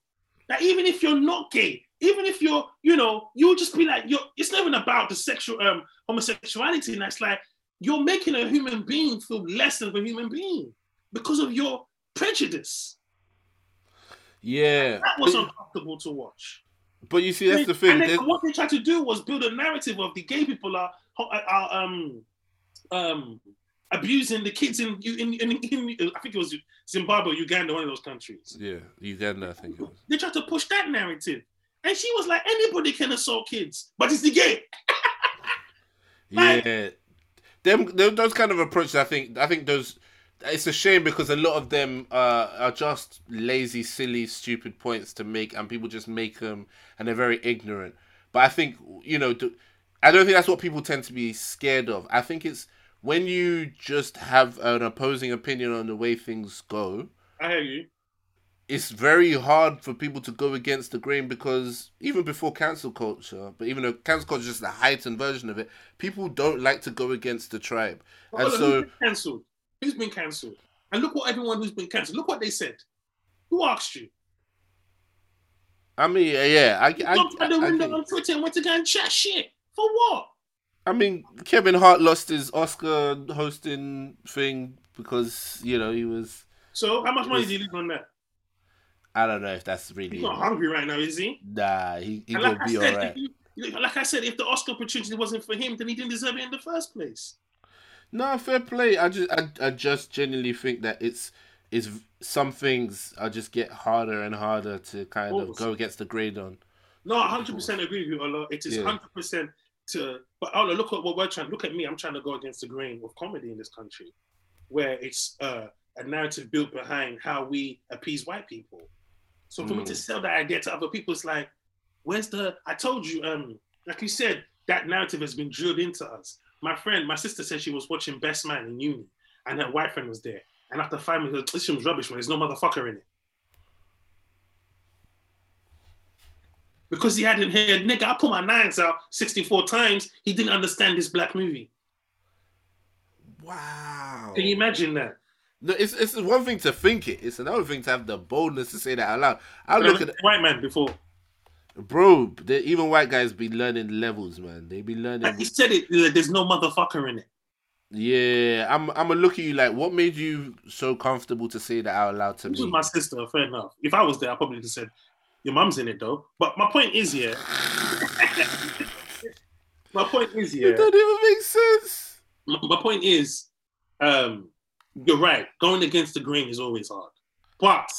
that even if you're not gay, even if you're, you know, you'll just be like, you're. It's not even about the sexual um homosexuality, and that's like you're making a human being feel less than a human being because of your prejudice. yeah. That was uncomfortable to watch. But you see, that's the thing. What they tried to do was build a narrative of the gay people are, are um um abusing the kids in in, in, in I think it was Zimbabwe, Uganda, one of those countries. Yeah, Uganda, I think it was. They tried to push that narrative, and she was like, anybody can assault kids, but it's the gay. <laughs> Like- Yeah, them, them those kind of approaches. I think I think those. It's a shame because a lot of them uh, are just lazy, silly, stupid points to make, and people just make them, and they're very ignorant. But I think you know, I don't think that's what people tend to be scared of. I think it's when you just have an opposing opinion on the way things go. I hear you. It's very hard for people to go against the grain because even before cancel culture, but even though cancel culture is just a heightened version of it, people don't like to go against the tribe. But and so cancelled? Who's been cancelled? And look what everyone who's been cancelled. Look what they said. Who asked you? I mean, yeah, I, I, Jumped out the window think- on Twitter and went to go and chat shit. For what? I mean, Kevin Hart lost his Oscar hosting thing because you know he was. So how much money did he lose on that? I don't know if that's really. He's not hungry right now, is he? Nah, he he And gonna like be said, alright. if you, like I said, if the Oscar opportunity wasn't for him, then he didn't deserve it in the first place. No, fair play. I just I, I just genuinely think that it's it's some things are just get harder and harder to kind of course. go against the grade on. No, I hundred percent agree with you, Ola. It is Yeah. hundred percent to. But Ola, look at what we're trying. Look at me. I'm trying to go against the grain of comedy in this country, where it's uh, a narrative built behind how we appease white people. So for me Mm. to sell that idea to other people, it's like, where's the? I told you, um, like you said, that narrative has been drilled into us. My friend, my sister said she was watching Best Man in uni, and her white friend was there. And after five minutes, this shit was rubbish, man. There's no motherfucker in it. Because he hadn't heard, nigga, I put my nines out 64 times. He didn't understand this black movie. Wow. Can you imagine that? No, it's it's one thing to think it. It's another thing to have the boldness to say that out loud. I look at the white man before. Bro. The, even white guys be learning levels, man. They be learning. Like he said it, like, there's no motherfucker in it. Yeah, I'm. I'm gonna look at you like, what made you so comfortable to say that out loud to This me? my sister, fair enough. If I was there, I probably just said, Your mum's in it though. But my point is, yeah. <laughs> my point is, yeah. It don't even make sense. my, my point is, um, you're right. Going against the grain is always hard. But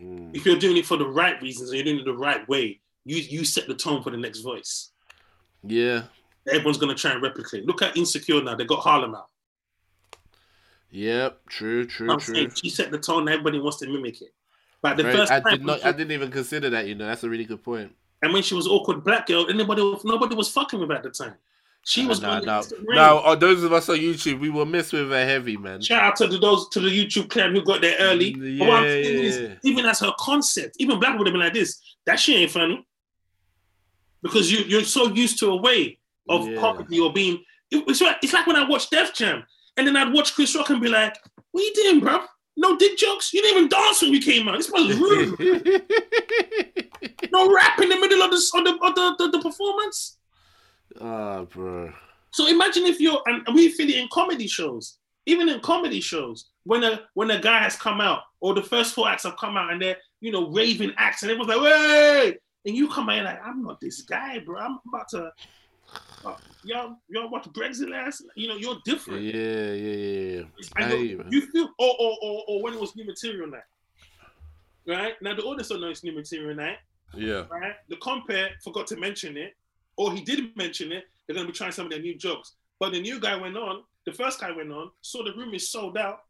Mm. if you're doing it for the right reasons and you're doing it the right way, you you set the tone for the next voice. Yeah, Everyone's gonna try and replicate. Look at Insecure now. They got Harlem out. yep, true, true, I'm true. saying she set the tone. Everybody wants to mimic it. But the Very- first I time, did not. I didn't even consider that. You know, that's a really good point. and when she was awkward black girl, anybody nobody was fucking with at the time. She was no, no, against the grain. no. Uh, those of us on YouTube, we were messed with her heavy, man. Shout out to the, those to the YouTube clan who got there early. But what I'm yeah, yeah. is, even as her concept, even black would have been like this. That shit ain't funny because you you're so used to a way of Yeah. comedy or being. it- it's like it's like when I watch Def Jam and then I'd watch Chris Rock and be like, "What you doing, bro? No dick jokes. You didn't even dance when you came out. This was rude. <laughs> no rap in the middle of the of the, of the, the, the performance." Ah, bro. So imagine if you're and we feel it in comedy shows, even in comedy shows, when a when a guy has come out or the first four acts have come out and they're you know raving acts and everyone's like, "Hey!" And you come in like, "I'm not this guy, bro. I'm about to." Uh, y'all, y'all watch Brexit last. You know, you're different. yeah, yeah, yeah. I I know, you, feel, or, or, or, or when it was new material night, right? Now the audience don't know it's new material night Yeah. right? The compère forgot to mention it, or he did mention it. They're going to be trying some of their new jokes. But the new guy went on, the first guy went on, saw the room is sold out,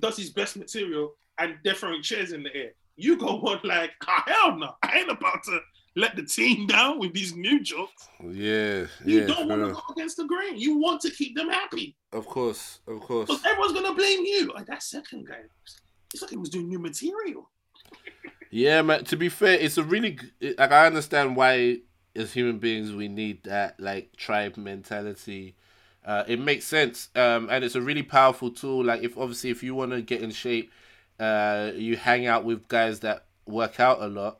does his best material, and they're throwing chairs in the air. You go on like, ah, hell no, I ain't about to let the team <laughs> down with these new jokes. Yeah, You yeah. don't want to go against the grain. You want to keep them happy. Of course, of course. Because everyone's going to blame you. Like that second guy, it's like he was doing new material. Yeah, man. To be fair, it's a really like I understand why as human beings we need that like tribe mentality. Uh, it makes sense, um, and it's a really powerful tool. Like if obviously if you want to get in shape, uh, you hang out with guys that work out a lot.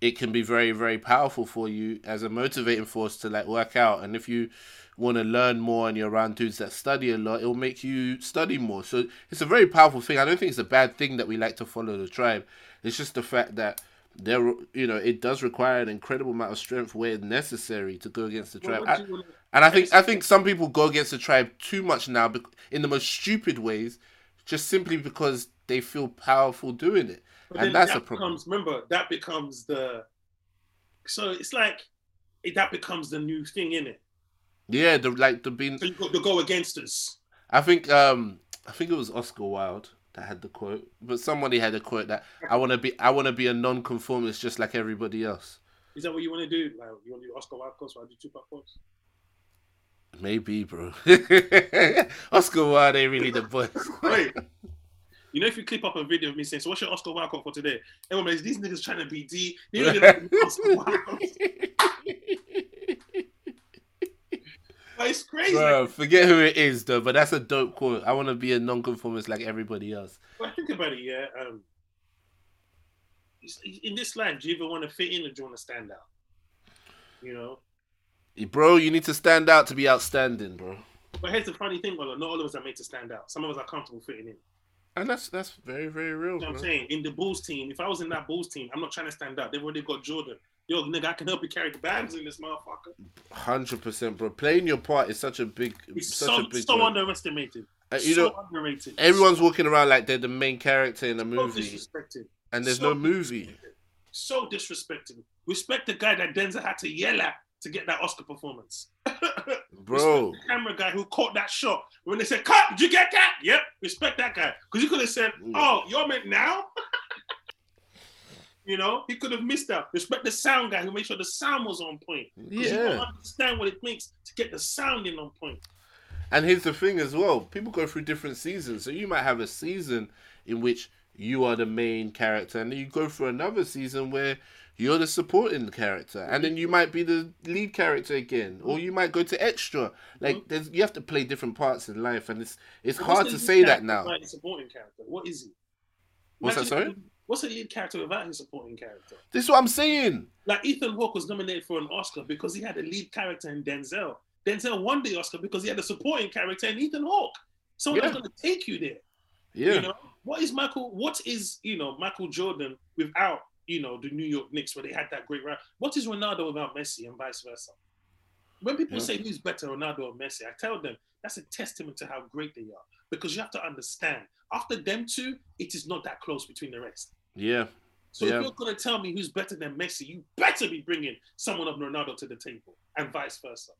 It can be very very powerful for you as a motivating force to like work out. And if you want to learn more and you're around dudes that study a lot, it'll make you study more. So it's a very powerful thing. I don't think it's a bad thing that we like to follow the tribe. It's just the fact that there, you know, it does require an incredible amount of strength where necessary to go against the tribe. Wanna- and I think I think some people go against the tribe too much now, in the most stupid ways, just simply because they feel powerful doing it, But and that's that a problem. Becomes, remember, that becomes the. So it's like it, that becomes the new thing in it. Yeah, the like the being. So you got to go against us. I think um I think it was Oscar Wilde that had the quote, but somebody had a quote that I want to be I want to be a non-conformist just like everybody else. Is that what you want to do? Like you want to do Oscar Wilde quotes? Or I do Tupac quotes? Maybe, bro. <laughs> Oscar Wilde ain't really the boy. Wait. You know, if you clip up a video of me saying, "So what's your Oscar Wilde quote for today?" Everyone is these niggas trying to be D. Don't know Oscar Wilde. <laughs> But it's crazy. Bro, forget who it is though, but that's a dope quote. I want to be a non-conformist like everybody else. But think about it, yeah. Um, in this life, do you even want to fit in or do you want to stand out? You know. Bro, you need to stand out to be outstanding, bro. But here's the funny thing, brother. Not all of us are made to stand out. Some of us are comfortable fitting in. And that's that's very very real. You know what I'm saying in the Bulls team, if I was in that Bulls team, I'm not trying to stand out. They've already got Jordan. Yo, nigga, I can help you carry the bags in this motherfucker. Hundred percent, bro. Playing your part is such a big, It's such so a big. so word. underestimated. Uh, you so know, underrated. everyone's walking around like they're the main character in a movie. so disrespected. and there's so no movie. So disrespected. Respect the guy that Denzel had to yell at to get that Oscar performance. <laughs> Bro, camera guy who caught that shot when they said, "Cut! Did you get that?" Yep. Respect that guy because he could have said, Mm. "Oh, you're meant now." <laughs> you know, he could have missed out. Respect the sound guy who made sure the sound was on point. 'Cause You yeah. don't understand what it takes to get the sounding on point. And here's the thing as well: people go through different seasons. So you might have a season in which you are the main character, and then you go through another season where you're the supporting character, and then you might be the lead character again, or you might go to extra. Like there's, you have to play different parts in life, and it's it's hard to say that now. supporting character. What is he? What's that, sorry? What's a lead character without his supporting character? This is what I'm saying. Like Ethan Hawke was nominated for an Oscar because he had a lead character in Denzel. Denzel won the Oscar because he had a supporting character in Ethan Hawke. Someone Yeah. going to take you there. Yeah, You know what is Michael? What is you know Michael Jordan without you know the New York Knicks where they had that great run? What is Ronaldo without Messi and vice versa? When people Yeah. say who's better, Ronaldo or Messi, I tell them that's a testament to how great they are because you have to understand after them two, it is not that close between the rest. yeah, So Yeah. if you're going to tell me who's better than Messi, you better be bringing someone of Ronaldo to the table and vice versa.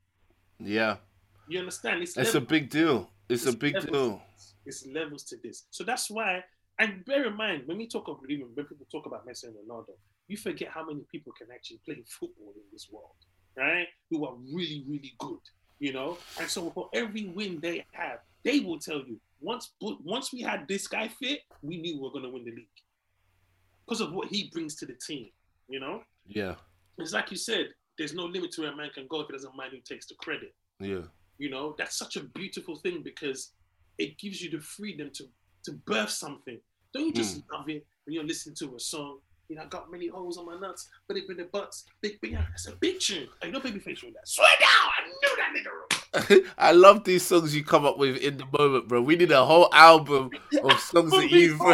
yeah. You understand? It's, It's a big deal. It's a big levels deal. It's levels to this. So that's why, and bear in mind, when we talk of even when people talk about Messi and Ronaldo, you forget how many people can actually play football in this world, right? Who are really, really good, you know? And so for every win they have, they will tell you, once once we had this guy fit, we knew we were going to win the league. Because of what he brings to the team, you know? Yeah, It's like you said, there's no limit to where a man can go if he doesn't mind who takes the credit. yeah, You know, that's such a beautiful thing because it gives you the freedom to to birth something. Don't you just hmm. love it when you're listening to a song? You know, I got many holes on my nuts, but it been the butts. Big big that's a big tune. Hey, no babyface with that. Swear down, I knew that nigga. <laughs> I love these songs you come up with in the moment, bro. We need a whole album of <laughs> songs that you've. <laughs>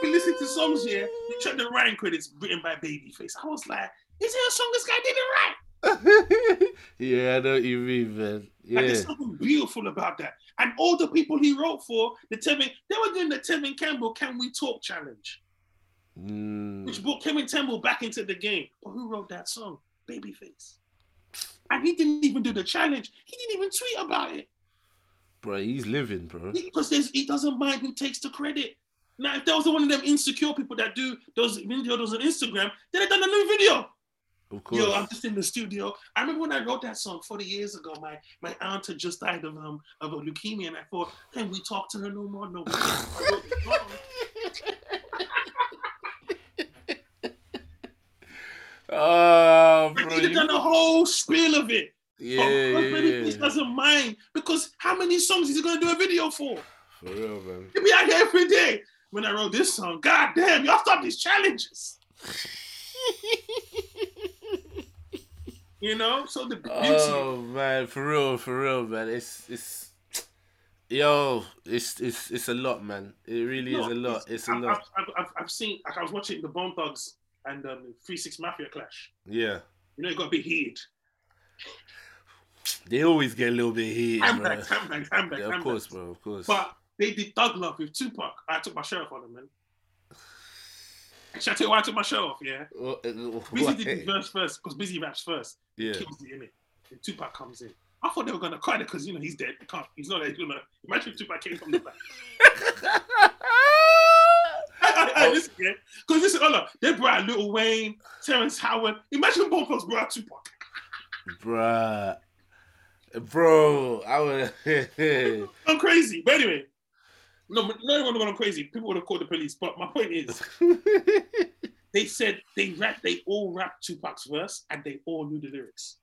We listen to songs here. You check the writing credits written by Babyface. I was like, is there a song this guy didn't write? yeah, I know what you mean, man. And Yeah, there's something beautiful about that. And all the people he wrote for, the Tevin, they were doing the Tevin Campbell Can We Talk challenge, Mm, which brought Tevin Campbell back into the game. But who wrote that song? Babyface. And he didn't even do the challenge. He didn't even tweet about it. bro, he's living, bro. Because there's, he doesn't mind who takes the credit. Now, if there was one of them insecure people that do those videos on Instagram, they'd have done a new video. Of course. Yo, I'm just in the studio. I remember when I wrote that song 40 years ago. My my aunt had just died of um of a leukemia, and I thought, can we talk to her no more? No. I song. oh, bro. Have You, done a whole spiel of it. yeah, but yeah, yeah. doesn't mind because how many songs is he gonna do a video for? For real, man. He'll be out here every day. When I wrote this song, God damn, y'all stop these challenges. <laughs> You know, so the beauty. Oh man, for real, for real, man. It's it's yo, it's it's it's a lot, man. It really is a lot. It's a I've, lot. I've, I've, I've seen. Like I was watching the Bone Thugs and um, Three Six Mafia clash. Yeah, You know, it got a bit heated. they always get a little bit heated. Handbags, handbags, handbags, Yeah, of handbags. course, bro. Of course. But they did Thug Love with Tupac. I took my shirt off on them, man. Should I tell you why I took my shirt off? Yeah. <laughs> What- Bizzy what? did the verse first because Bizzy raps first. Yeah. Kills it. And Tupac comes in. I thought they were gonna cut it because you know he's dead. They can't. He's not. Know. Imagine if Tupac came from the back. <laughs> Hey, oh. listen, Yeah, because listen, on, they brought out Lil Wayne, Terrence Howard. Imagine both of us brought out Tupac. Bruh. Bro, I would. <laughs> I'm crazy. But anyway, no, no one would have gone crazy. People would have called the police. But my point is, <laughs> they said they rap, they all rapped Tupac's verse, and they all knew the lyrics,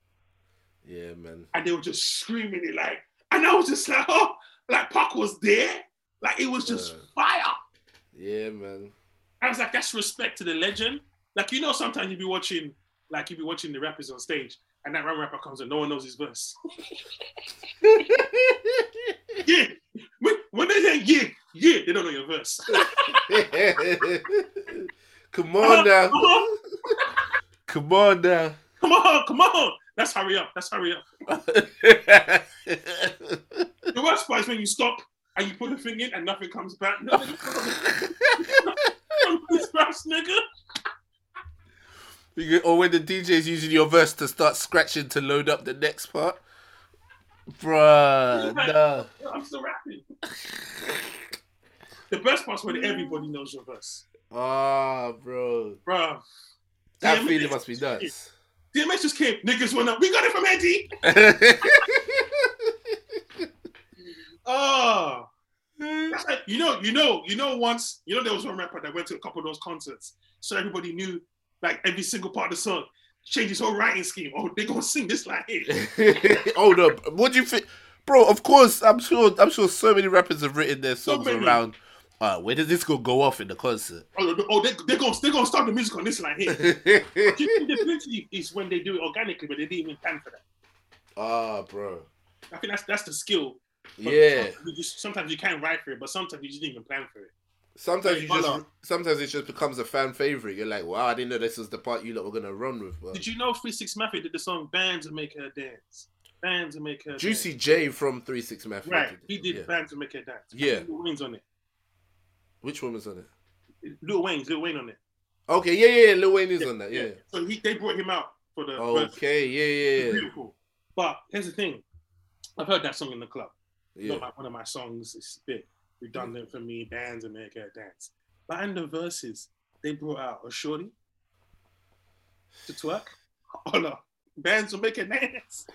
yeah, man. and they were just screaming it like, and I was just like, <laughs> oh, like Pac was there, like it was just Yeah. fire. Yeah, man. I was like, that's respect to the legend. Like you know, sometimes you be watching, like you be watching the rappers on stage, and that rapper comes and no one knows his verse. <laughs> yeah, when, when they say yeah, yeah, they don't know your verse. <laughs> Come on uh-huh. now. Come on, Come on now. come on, come on. Let's hurry up. Let's hurry up. <laughs> The worst part is when you stop and you put the thing in and nothing comes back. <laughs> Nothing comes back, nigga. Or when the DJ's using your verse to start scratching to load up the next part. Bruh, no. I'm still rapping. The best part's when everybody knows your verse. Ah, bro. Bro. That DMX feeling must be nuts. DMX just came. Niggas went up. We got it from Andy. <laughs> Oh. Like, you know, you know, you know. Once, you know, there was one rapper that went to a couple of those concerts, so everybody knew like every single part of the song. Change his whole writing scheme. Oh, they gonna sing this like <laughs> it. Hold up. What do you think? Bro, of course, I'm sure I'm sure so many rappers have written their songs many. around uh, where does this go go off in the concert? Oh, oh they they gonna they gonna start the music on this like <laughs> it. Differently is when they do it organically, but they didn't even plan for that. Ah, bro. I think that's that's the skill. But Yeah. sometimes you just sometimes you can write for it, but sometimes you just didn't even plan for it. Sometimes you just sometimes it just becomes a fan favorite. You're like, wow, I didn't know this was the part you lot were gonna run with. But Did you know Three Six Mafia did the song "Bands Make Her Dance"? Bands to Make Her Juicy J from Three Six Mafia. Right, he did Yeah. "Bands to Make Her Dance." Yeah. Lil Wayne's on it. Which one was on it? Lil Wayne's Lil Wayne on it. Okay, yeah, yeah, yeah. Lil Wayne is on that. Yeah. So he they brought him out for the. Okay, yeah, yeah, yeah. beautiful. But here's the thing. I've heard that song in the club. yeah. Not like one of my songs. It's a bit redundant for me. Bands and make her dance. But in the verses, they brought out a shorty to twerk. <laughs> Hold up. Bands will make her dance.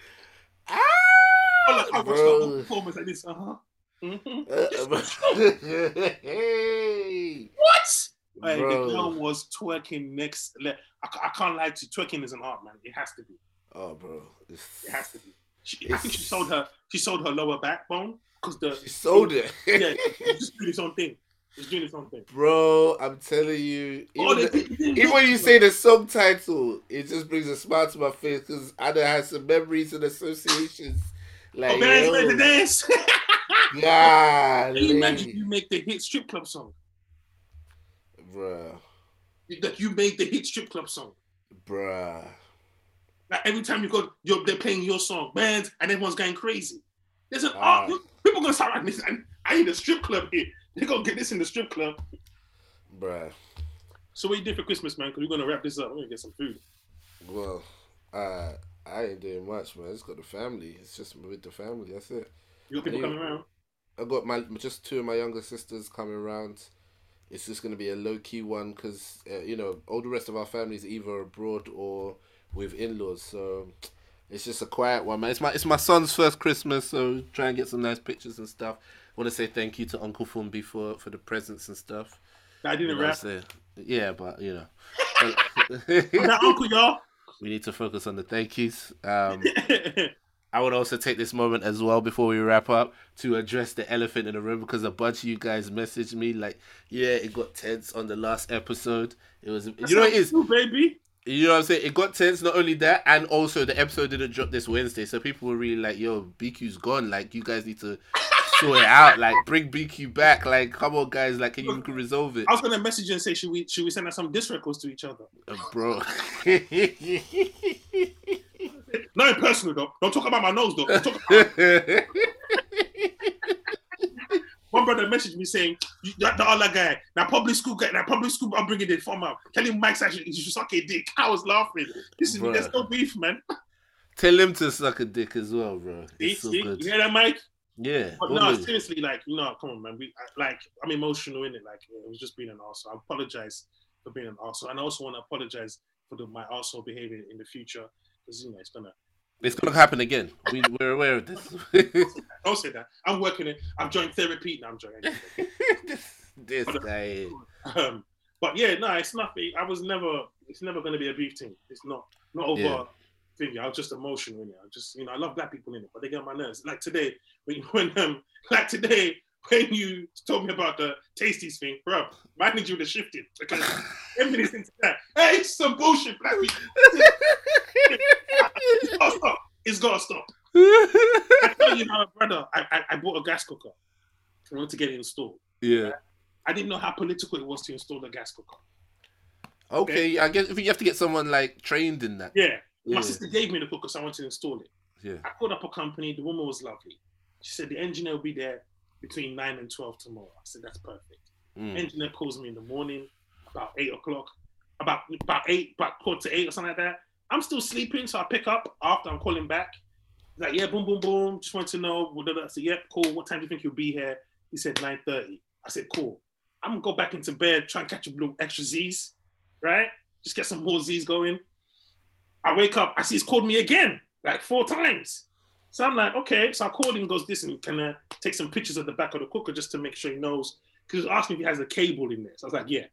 Hold up. I watched the whole Bro. performance like this. Uh-huh. Mhm. Uh, hey, <laughs> What? Hey, the girl was twerking next. le- I, I can't lie to you. Twerking is an art, man. It has to be. Oh, bro. It's- It has to be. She, I think she sold her. She sold her lower backbone because the She sold it. yeah, it's just doing its own thing. It's doing its own thing. Bro, I'm telling you. Oh, Even, the- even when you say the subtitle, it just brings a smile to my face because I Anna has some memories and associations. Like, Oh, bands yo, make the dance. You imagine you make the hit strip club song? Bruh, That you made the hit strip club song. bruh. Like every time you go, you're, they're playing your song, bands, and everyone's going crazy. There's an Ah. art. People gonna start like this. And I need a strip club here. They're gonna get this in the strip club. Bruh. So what you did for Christmas, man? Because we're gonna wrap this up. We're gonna get some food. Well, uh, I ain't doing much, man. I just got the family. It's just with the family. That's it. You got people Yeah. coming around. I got my just two of my younger sisters coming around. It's just gonna be a low key one because uh, you know all the rest of our family is either abroad or with in laws. So it's just a quiet one, man. It's my it's my son's first Christmas, so try and get some nice pictures and stuff. Want to say thank you to Uncle Fumbi for for the presents and stuff. I You didn't know, rap. so- yeah, but you know. <laughs> Not uncle, y'all. we need to focus on the thank yous. Um, <laughs> I would also take this moment as well before we wrap up to address the elephant in the room because a bunch of you guys messaged me like, yeah, it got tense on the last episode. It was, you know, it is. Ooh, baby. You know what I'm saying? It got tense. Not only that, and also the episode didn't drop this Wednesday, so people were really like, "Yo, BQ's gone. Like, you guys need to sort it out. Like, bring BQ back. Like, come on, guys. Like, can you can resolve it, I was gonna message you and say, should we should we send out some diss records to each other? Uh, bro." <laughs> Not in personal though. Don't talk about my nose though. Talk about <laughs> One brother messaged me saying, that the other guy, that public school guy, that public school, I'm bringing it from out. Tell him Mike's actually, you should suck a dick. I was laughing. This is, Bruh. there's no beef, man. Tell him to suck a dick as well, bro. See, It's so see, you hear that, Mike? Yeah. But no, seriously, like you know, come on, man. We I- like I'm emotional in it. Like it was just being an arsehole. I apologize for being an arsehole, and I also want to apologize for the, my arsehole behavior in the future because you know it's gonna. It's gonna happen again. We, we're aware of this. <laughs> Don't say that. I'm working it. I've joined therapy. No, I'm joking. <laughs> this, this guy. um, but yeah, no, it's nothing. I was never. It's never going to be a beef thing. It's not. Not over. Yeah. I was just emotional in it. I just, you know, I love black people in it, but they get on my nerves. Like today, when, <laughs> when um, like today, when you told me about the tasties thing, bro, my need you to shift it because <laughs> everybody's into that. Hey, it's some bullshit, black people. It's gotta stop. It's gotta stop. I tell you now, brother, I, I, I bought a gas cooker. I wanted to get it installed. yeah. I didn't know how political it was to install a gas cooker. Okay. I guess if you have to get someone like trained in that. Yeah. Yeah. My sister gave me the cooker, because I wanted to install it. Yeah. I called up a company. The woman was lovely. She said the engineer will be there between nine and twelve tomorrow. I said that's perfect. Mm. Engineer calls me in the morning about eight o'clock, about about eight, about quarter to eight or something like that. I'm still sleeping, so I pick up after I'm calling back. He's like, yeah, boom, boom, boom. Just want to know. what da- da. I said, yep, cool. What time do you think you'll be here? He said nine thirty. I said, cool. I'm gonna go back into bed, try and catch a little extra Z's, right? Just get some more Z's going. I wake up, I see he's called me again, like four times. So I'm like, okay. So I called him, goes, listen, can I take some pictures of the back of the cooker just to make sure he knows? Because he was asking if he has a cable in there. So I was like, yeah.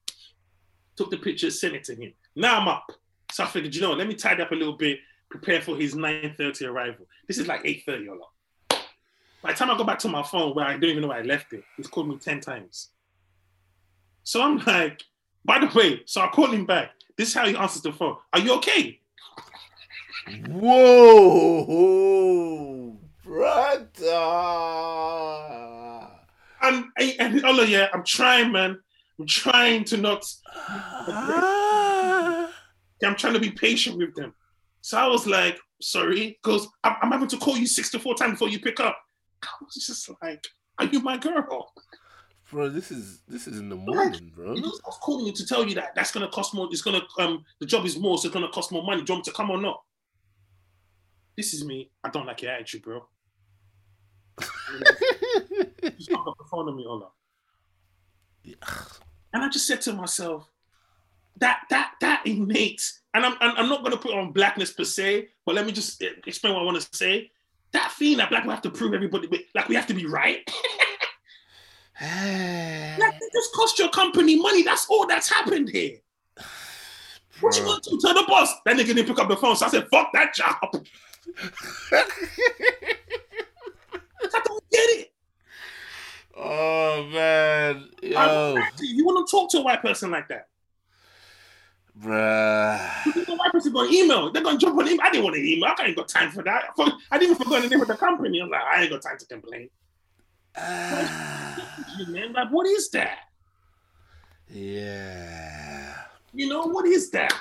Took the pictures, sent it to him. Now I'm up. So I figured, you know, let me tidy up a little bit, prepare for his 9.30 arrival. This is like 8.30 or lot. By the time I go back to my phone where I don't even know where I left it, he's called me 10 times. So I'm like, by the way, so I call him back. This is how he answers the phone. Are you okay? Whoa, brother. And, and oh yeah, I'm trying, man. I'm trying to not Ah. I'm trying to be patient with them. So I was like, sorry, because I'm, I'm having to call you 64 times before you pick up. I was just like, are you my girl? Bro, this is this is in the morning, bro. You know, I was calling you to tell you that that's gonna cost more. It's gonna um the job is more, so it's gonna cost more money. Do you want to come or not? This is me. I don't like your attitude, bro. <laughs> Just hung up the phone on me, Ola. And I just said to myself, that that that innate, and I'm I'm I'm not gonna put on blackness per se, but let me just eh, explain what I want to say. That feeling that black people have to prove everybody, like we have to be right. <laughs> Eh. Like, it just cost your company money. That's all that's happened here. <sighs> What you gonna do? Tell the boss. That nigga didn't pick up the phone, so I said, "Fuck that job." <laughs> I don't get it. oh man, yo. You want to talk to a white person like that? bruh. The white person going email. They're going to jump on email. I didn't want to email. I ain't got time for that. I I didn't even forget the name of the company. I'm like, I ain't got time to complain. Ah, <laughs> Man, like, what is that? yeah. You know, what is that?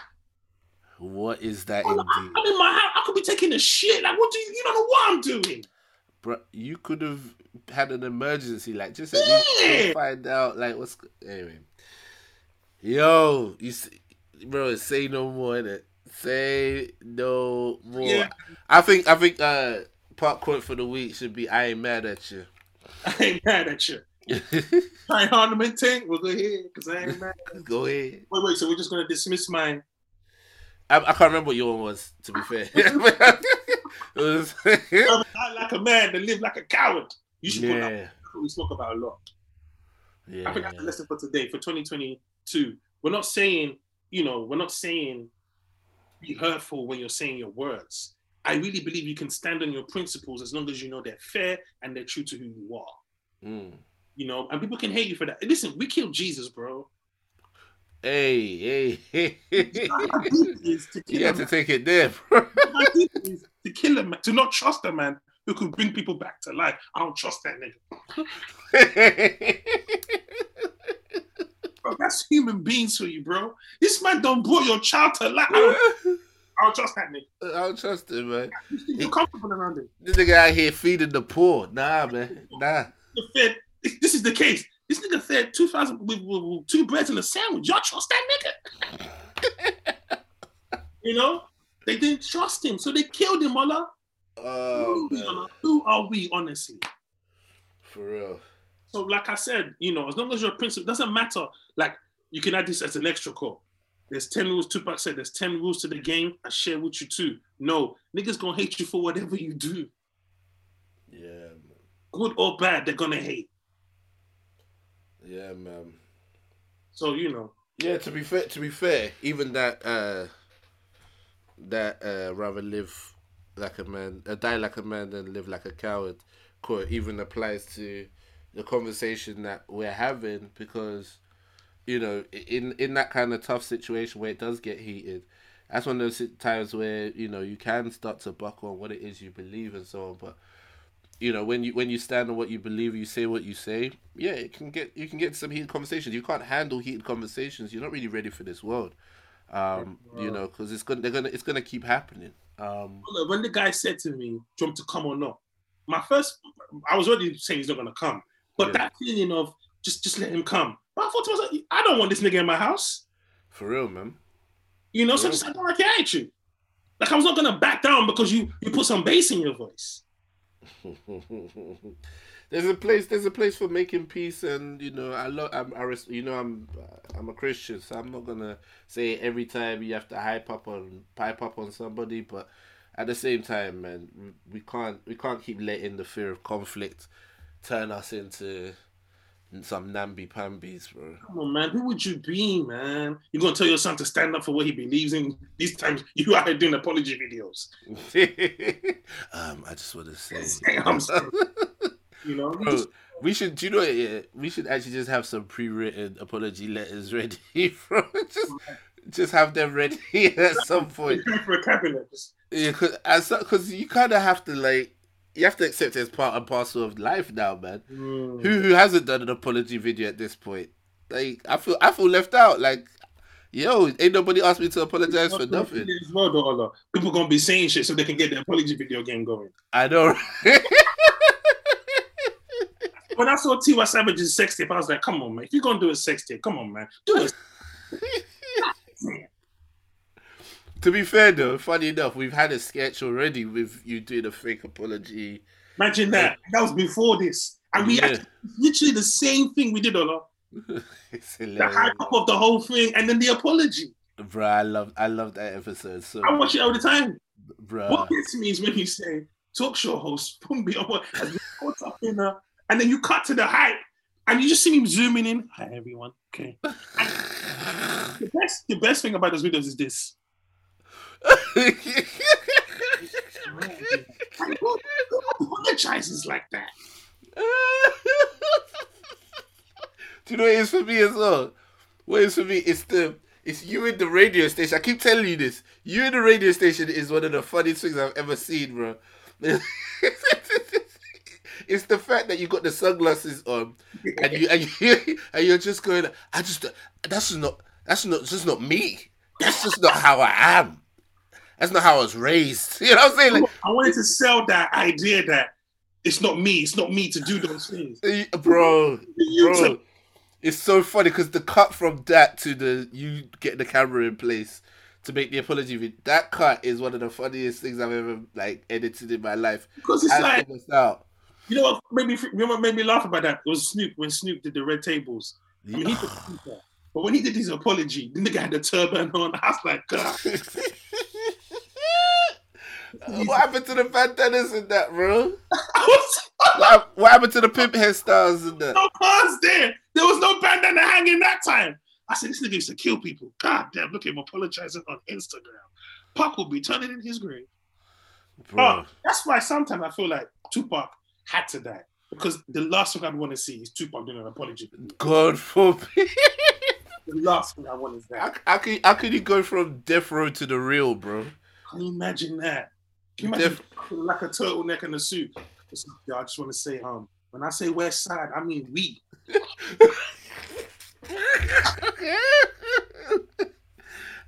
What is that I'm indeed, I'm in my house. I could be taking a shit. Like, what do you? You don't know what I'm doing. bro? You could have had an emergency, like just at Yeah. find out, like what's anyway. Yo, you see, bro, say no more. Innit? Say no more. Yeah. I think I think uh part quote for the week should be I ain't mad at you. <laughs> I ain't mad at you. Try hard to maintain. We'll go ahead because I ain't mad. <laughs> Go ahead. Wait, wait. So we're just gonna dismiss mine. I, I can't remember what your one was, to be fair. <laughs> it was I like a man to live like a coward. You should put that. yeah, we spoke about a lot. I think that's the lesson for today, for 2022. We're not saying, you know, we're not saying be hurtful when you're saying your words. I really believe you can stand on your principles as long as you know they're fair and they're true to who you are. Mm. You know, and people can hate you for that. Listen, we killed Jesus, bro. Hey, hey, hey. How deep to kill you had to take it there, bro. How deep it is to kill a man, to not trust a man who could bring people back to life. I don't trust that nigga. <laughs> Bro, that's human beings for you, bro. This man don't brought your child to life. <laughs> I don't, trust that nigga. I don't trust him, man. You comfortable around him. This nigga out here feeding the poor. Nah, man. Nah. The fed, this is the case. This nigga fed 2,000 with, with, with two breads and a sandwich. Y'all trust that nigga? <laughs> you know? They didn't trust him, so they killed him, Ola. Oh, Who, are we, Who are we, honestly? For real. So, like I said, you know, as long as you're a principal, it doesn't matter. Like, you can add this as an extra call. There's 10 rules. Tupac said there's 10 rules to the game. I share with you too. No, niggas gonna hate you for whatever you do. Yeah, man. Good or bad, they're gonna hate. Yeah, man. So, you know, Yeah, to be fair, to be fair, even that uh that uh rather live like a man, uh, die like a man than live like a coward quote even applies to the conversation that we're having because you know in in that kind of tough situation where it does get heated that's one of those times where you know you can start to buckle on what it is you believe and so on but you know when you when you stand on what you believe you say what you say yeah it can get you can get some heated conversations you can't handle heated conversations you're not really ready for this world um you know because it's gonna they're gonna it's gonna keep happening um when the guy said to me, "Do you want to come or not?" My first, I was already saying he's not gonna come, but Yeah. that feeling of just just let him come. But I thought to myself, I don't want this nigga in my house. for real man You know, so Yeah. just I don't like your attitude. Like I was not gonna back down because you you put some bass in your voice. <laughs> there's a place there's a place for making peace and you know i love i'm I res- you know i'm i'm a christian so i'm not gonna say every time you have to hype up on pipe up on somebody but at the same time man we can't we can't keep letting the fear of conflict turn us into some namby pambies bro Come on, man. Who would you be, man? You're gonna tell your son to stand up for what he believes in. These times <laughs> you are doing apology videos. <laughs> um i just want to <laughs> say I'm sorry. You know, Bro, we should. Do you know? Yeah, we should actually just have some pre-written apology letters ready. Bro. Just, just have them ready at some point. for a cabinet. Yeah, cause because you kind of have to like, you have to accept it as part and parcel of life now, man. Mm. Who who hasn't done an apology video at this point? Like, I feel I feel left out. Like, yo, ain't nobody asked me to apologize for nothing. As well, though, Ola. People gonna be saying shit so they can get the apology video game going. I know. <laughs> When I saw Tiwa Savage's sex tape, I was like, "Come on, man! If you're gonna do a sex tape, come on, man, do it." <laughs> to be fair though, funny enough, we've had a sketch already with you doing a fake apology. Imagine that. That was before this, and we Yeah. actually, literally the same thing we did, Ola. <laughs> it's The hype up of the whole thing, and then the apology. Bro, I love I love that episode so I watch it all the time. bro. What gets me is when you say talk show host, Pumbi, has been caught up in a, and then you cut to the hype, and you just see me zooming in. Hi everyone. Okay. <laughs> The best, the best thing about those videos is this. Who, who apologizes like that? Do you know what it is for me as well? What is for me? It's the it's you in the radio station. I keep telling you this. You in the radio station is one of the funniest things I've ever seen, bro. <laughs> it's the fact that you got the sunglasses on and you and you <laughs> and you're just going. I just that's not that's not just not me. That's just not how I am. That's not how I was raised. <laughs> You know what I'm saying? Like, I wanted to sell that idea that it's not me, it's not me to do those things. <laughs> Bro, bro, it's so funny because the cut from that to the you get the camera in place to make the apology video. That cut is one of the funniest things I've ever like edited in my life. because it's Has like out. Oh. you know what made me you know what made me laugh about that? It was Snoop when Snoop did the red tables. I mean, he that. But when he did his apology, the nigga had the turban on. <laughs> I was like, God. What happened to the bandanas in that, bro? <laughs> What, what happened to the pimp hairstyles in that? no cars there. There was no bandana hanging that time. I said, this nigga used to kill people. God damn, look at him apologizing on Instagram. Pac will be turning in his grave. Bro, Oh, that's why sometimes I feel like Tupac had to die. Because the last thing I'd want to see is Tupac doing an apology. God forbid. The last thing I want is How, that. how, can, how can you go from death row to the real, bro? Can you imagine that? You Def- like a turtleneck and a suit? Yo, I just want to say, um, when I say West Side, I mean we. <laughs>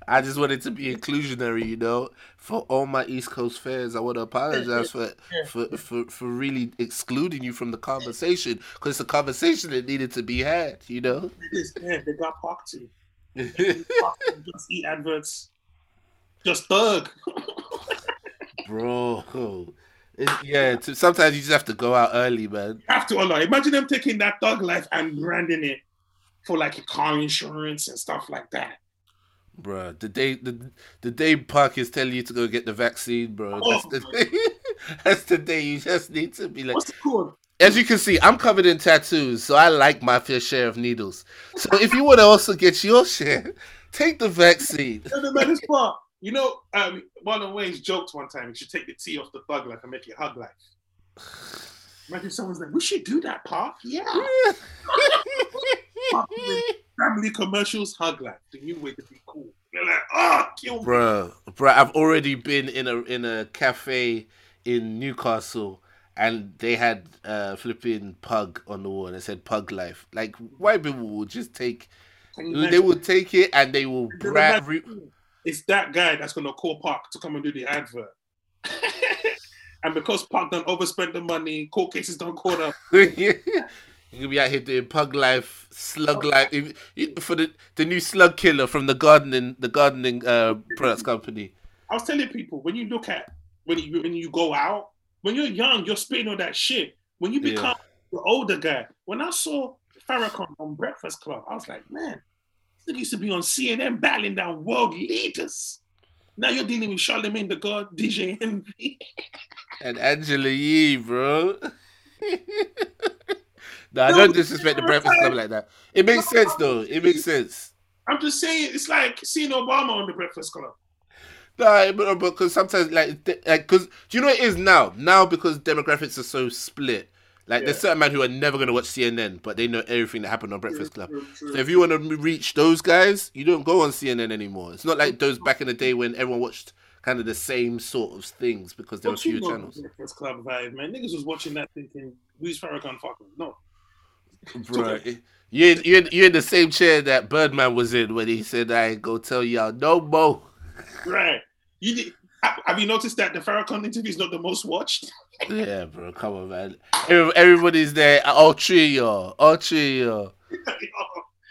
I just wanted to be inclusionary, you know. For all my East Coast fans, I want to apologize for for, for, for really excluding you from the conversation because it's a conversation that needed to be had, you know. They got <laughs> too. Pac just eat adverts. Just thug. <laughs> Bro, yeah, to, sometimes you just have to go out early, man. have to Ola. Imagine them taking that dog life and branding it for like car insurance and stuff like that. Bruh, the day the the day Pac is telling you to go get the vaccine, bro. Oh. That's the day. <laughs> That's the day you just need to be like. What's called? As you can see, I'm covered in tattoos, so I like my fair share of needles. So if you want to also get your share, <laughs> take the vaccine. You know the maddest part? You um, Marlon Wayans joked one time, you should take the T off the thug life and make it hug life. Imagine someone's like, we should do that, Pac. Yeah. <laughs> Family commercials, hug life. The new way to be cool. You're like, oh, kill me. Bruh, bruh, I've already been in a in a cafe in Newcastle and they had uh flipping pug on the wall and it said pug life. Like white people will just take they imagine? will take it and they will Can you brand imagine? It's that guy that's gonna call Pac to come and do the advert. <laughs> and because Pac done overspent the money, court cases done caught up. You could be out here doing pug life, slug life if- if- for the the new slug killer from the gardening the gardening uh products company. I was telling people when you look at when you when you go out, when you're young, you're spitting all that shit. When you Yeah. become the older guy, when I saw Farrakhan on Breakfast Club, I was like, man, this used to be on CNN battling down world leaders. Now you're dealing with Charlemagne the God, DJ Envy. <laughs> And Angela Yee, bro. <laughs> no, I don't disrespect the Breakfast Club like that. It makes sense though. It makes sense. I'm just saying, it's like seeing Obama on the Breakfast Club. No, but because sometimes like like because do you know what it is now? Now because demographics are so split. Like there's Yeah. certain men who are never gonna watch CNN, but they know everything that happened on Breakfast Club. True, true. So if you want to reach those guys, you don't go on CNN anymore. It's not like those back in the day when everyone watched kind of the same sort of things because there were you fewer channels. Breakfast Club vibe, man. Niggas was watching that thinking, who's Farrakhan fucking? No. Right. You're, in- you're, you're in the same chair that Birdman was in when he said, I ain't go tell y'all no more. Right. You did, have you noticed that the Farrakhan interview is not the most watched? Yeah, bro, come on, man. Everybody's there. All three <laughs> y'all. All three y'all.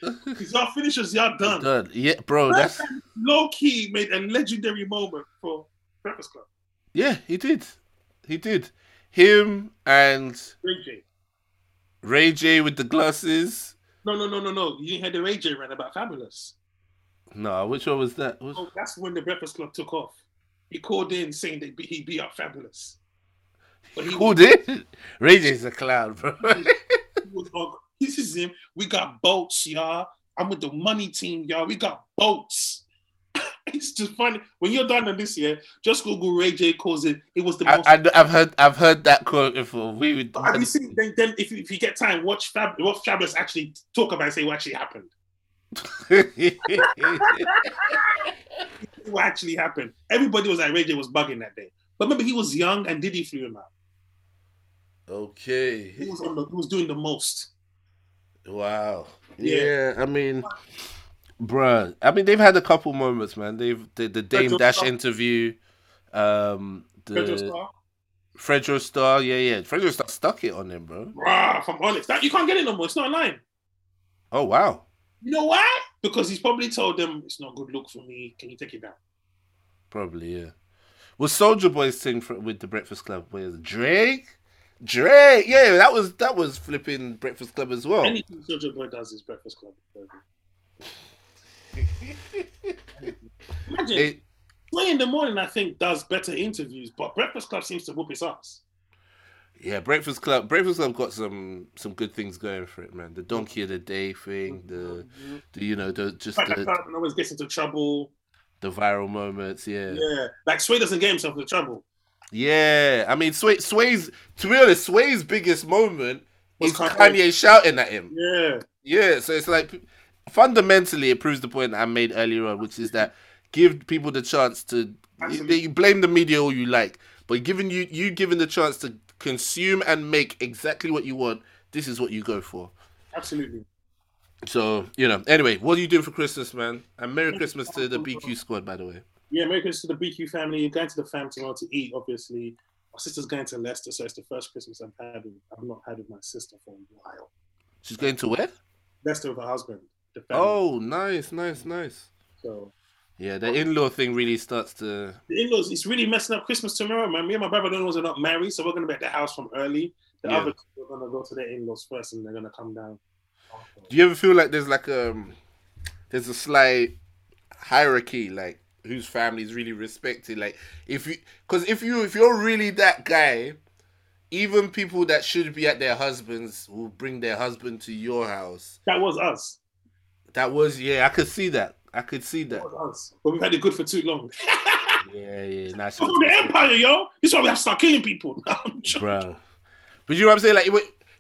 Because y'all finishers, y'all done. Done. Yeah, bro, that's. Low key made a legendary moment for Breakfast Club. Yeah, he did. He did. Him and Ray J. Ray J with the glasses. No, no, no, no, no. You didn't hear the Ray J rant about Fabolous. No, which one was that? Which- Oh, that's when the Breakfast Club took off. He called in saying that he beat up Fabolous. But he Who did? Ray J's a clown, bro. <laughs> this is him. We got boats, y'all. I'm with the money team, y'all. We got boats. <laughs> it's just funny. When you're done on this year, just Google Ray J calls it. It was the most. I, have heard I've heard that quote before. We would, have you seen? Then, then if, you- if you get time, watch Fab. Watch Fabolous actually talk about and say what actually happened. <laughs> What actually happened? Everybody was like Ray J was bugging that day. But remember, he was young and Diddy flew him out. okay. He was on the, he was doing the most. Wow. Yeah. Yeah. I mean, bruh. I mean, they've had a couple moments, man. They've the, the Dame Fredro Dash Starr. interview, um, the Pedro Star. Fredro Starr. Yeah, yeah. Fredro Starr stuck it on him, bro. Rah, from Onyx. That you can't get it no more. It's not online. Oh wow. You know why? Because he's probably told them it's not good look for me. Can you take it down? Probably yeah. Was Soulja Boy's thing for, with the Breakfast Club? with Drake? Drake, yeah, that was that was flipping Breakfast Club as well. Anything Soulja Boy does is Breakfast Club. <laughs> Imagine It- Sway in the morning, I think, does better interviews, but Breakfast Club seems to whoop his ass. Yeah, Breakfast Club. Breakfast Club got some some good things going for it, man. The Donkey of the Day thing, the, mm-hmm. the you know, the just the, always gets into trouble. the viral moments. Yeah. Yeah, like Sway doesn't get himself into trouble. Yeah, I mean, Sway, Sway's to be honest, Sway's biggest moment Was is Kanye. Kanye shouting at him. Yeah, Yeah, so it's like fundamentally it proves the point I made earlier on, which is that give people the chance to Absolutely. you blame the media all you like, but giving you you given the chance to consume and make exactly what you want, this is what you go for. absolutely. So you know. Anyway, what are you doing for Christmas, man? And Merry Christmas to the BQ <laughs> squad, by the way. Yeah, Merry Christmas to the BQ family. You're going to the fam tomorrow to eat, obviously. My sister's going to Leicester, so it's the first Christmas I've had. With, I've not had with my sister for a while. She's going to where? Leicester with her husband. Oh, nice, nice, nice. So Yeah, the in-law thing really starts to. The in-laws, it's really messing up Christmas tomorrow, man. Me and my brother-in-laws are not married, so we're gonna be at the house from early. The Yeah. other two are gonna go to their in-laws first, and they're gonna come down. Do you ever feel like there's like um, there's a slight hierarchy, like whose family is really respected? Like if you, because if you if you're really that guy, even people that should be at their husbands will bring their husband to your house. That was us. That was yeah, I could see that. I could see that. That was us. But we've had it good for too long. <laughs> Yeah, yeah, nice. The empire, yo. This is why we have to start killing people. <laughs> Bro. But you know what I'm saying? Like,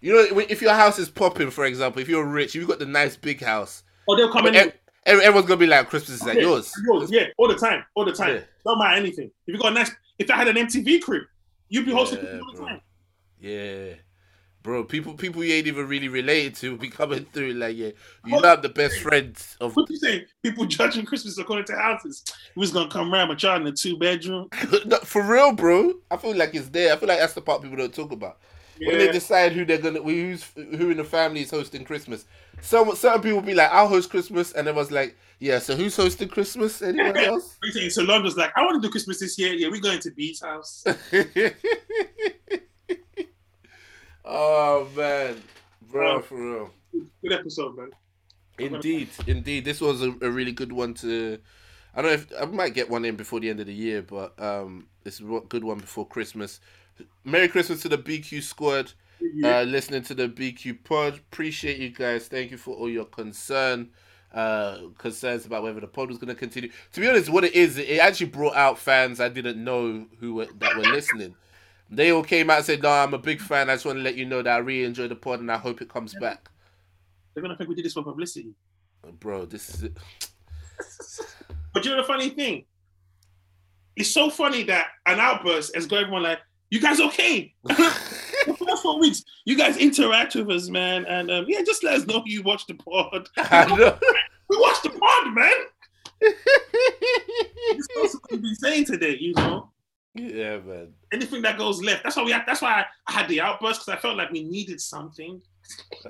you know, if your house is popping, for example, if you're rich, if you've got the nice big house, Or they'll come in. ev- ev- everyone's gonna be like, Christmas is at Yeah, yours. yours, Yeah, all the time, all the time. Yeah. Don't matter anything. If you got a nice, if I had an MTV crib, you'd be hosting Yeah, people all the time. Yeah. Bro, people people you ain't even really related to will be coming through like, yeah, you're not the best friends of What you saying? People judging Christmas according to houses. Was gonna come round with y'all in a two bedroom. <laughs> No, for real, bro. I feel like it's there. I feel like that's the part people don't talk about. When they decide who they're gonna who's who in the family is hosting Christmas. Some certain people be like, I'll host Christmas, and everyone's like, Yeah, so who's hosting Christmas? Anyone <laughs> else? So London's like, I want to do Christmas this year. Yeah, we're going to Beats house. <laughs> oh man, bro, Um, for real. Good episode, man. Indeed, indeed, this was a, a really good one to. I don't know if I might get one in before the end of the year, but um, it's a good one before Christmas. Merry Christmas to the BQ squad. Uh, listening to the BQ pod. Appreciate you guys. Thank you for all your concern, uh, concerns about whether the pod was going to continue. To be honest, what it is, it actually brought out fans I didn't know who were, that were listening. They all came out and said, "No, I'm a big fan. I just want to let you know that I really enjoy the pod and I hope it comes back." They're gonna think we did this for publicity. Bro, this is it. <laughs> But you know the funny thing? It's so funny that an outburst has got everyone like, "You guys okay?" <laughs> <laughs> the first four weeks, you guys interact with us, man, and um, yeah, just let us know you watch the pod. We watched the pod, man. It's also what we've been saying today, you know. Yeah, man. Anything that goes left, that's why we. Had, that's why I, I had the outburst because I felt like we needed something. <laughs>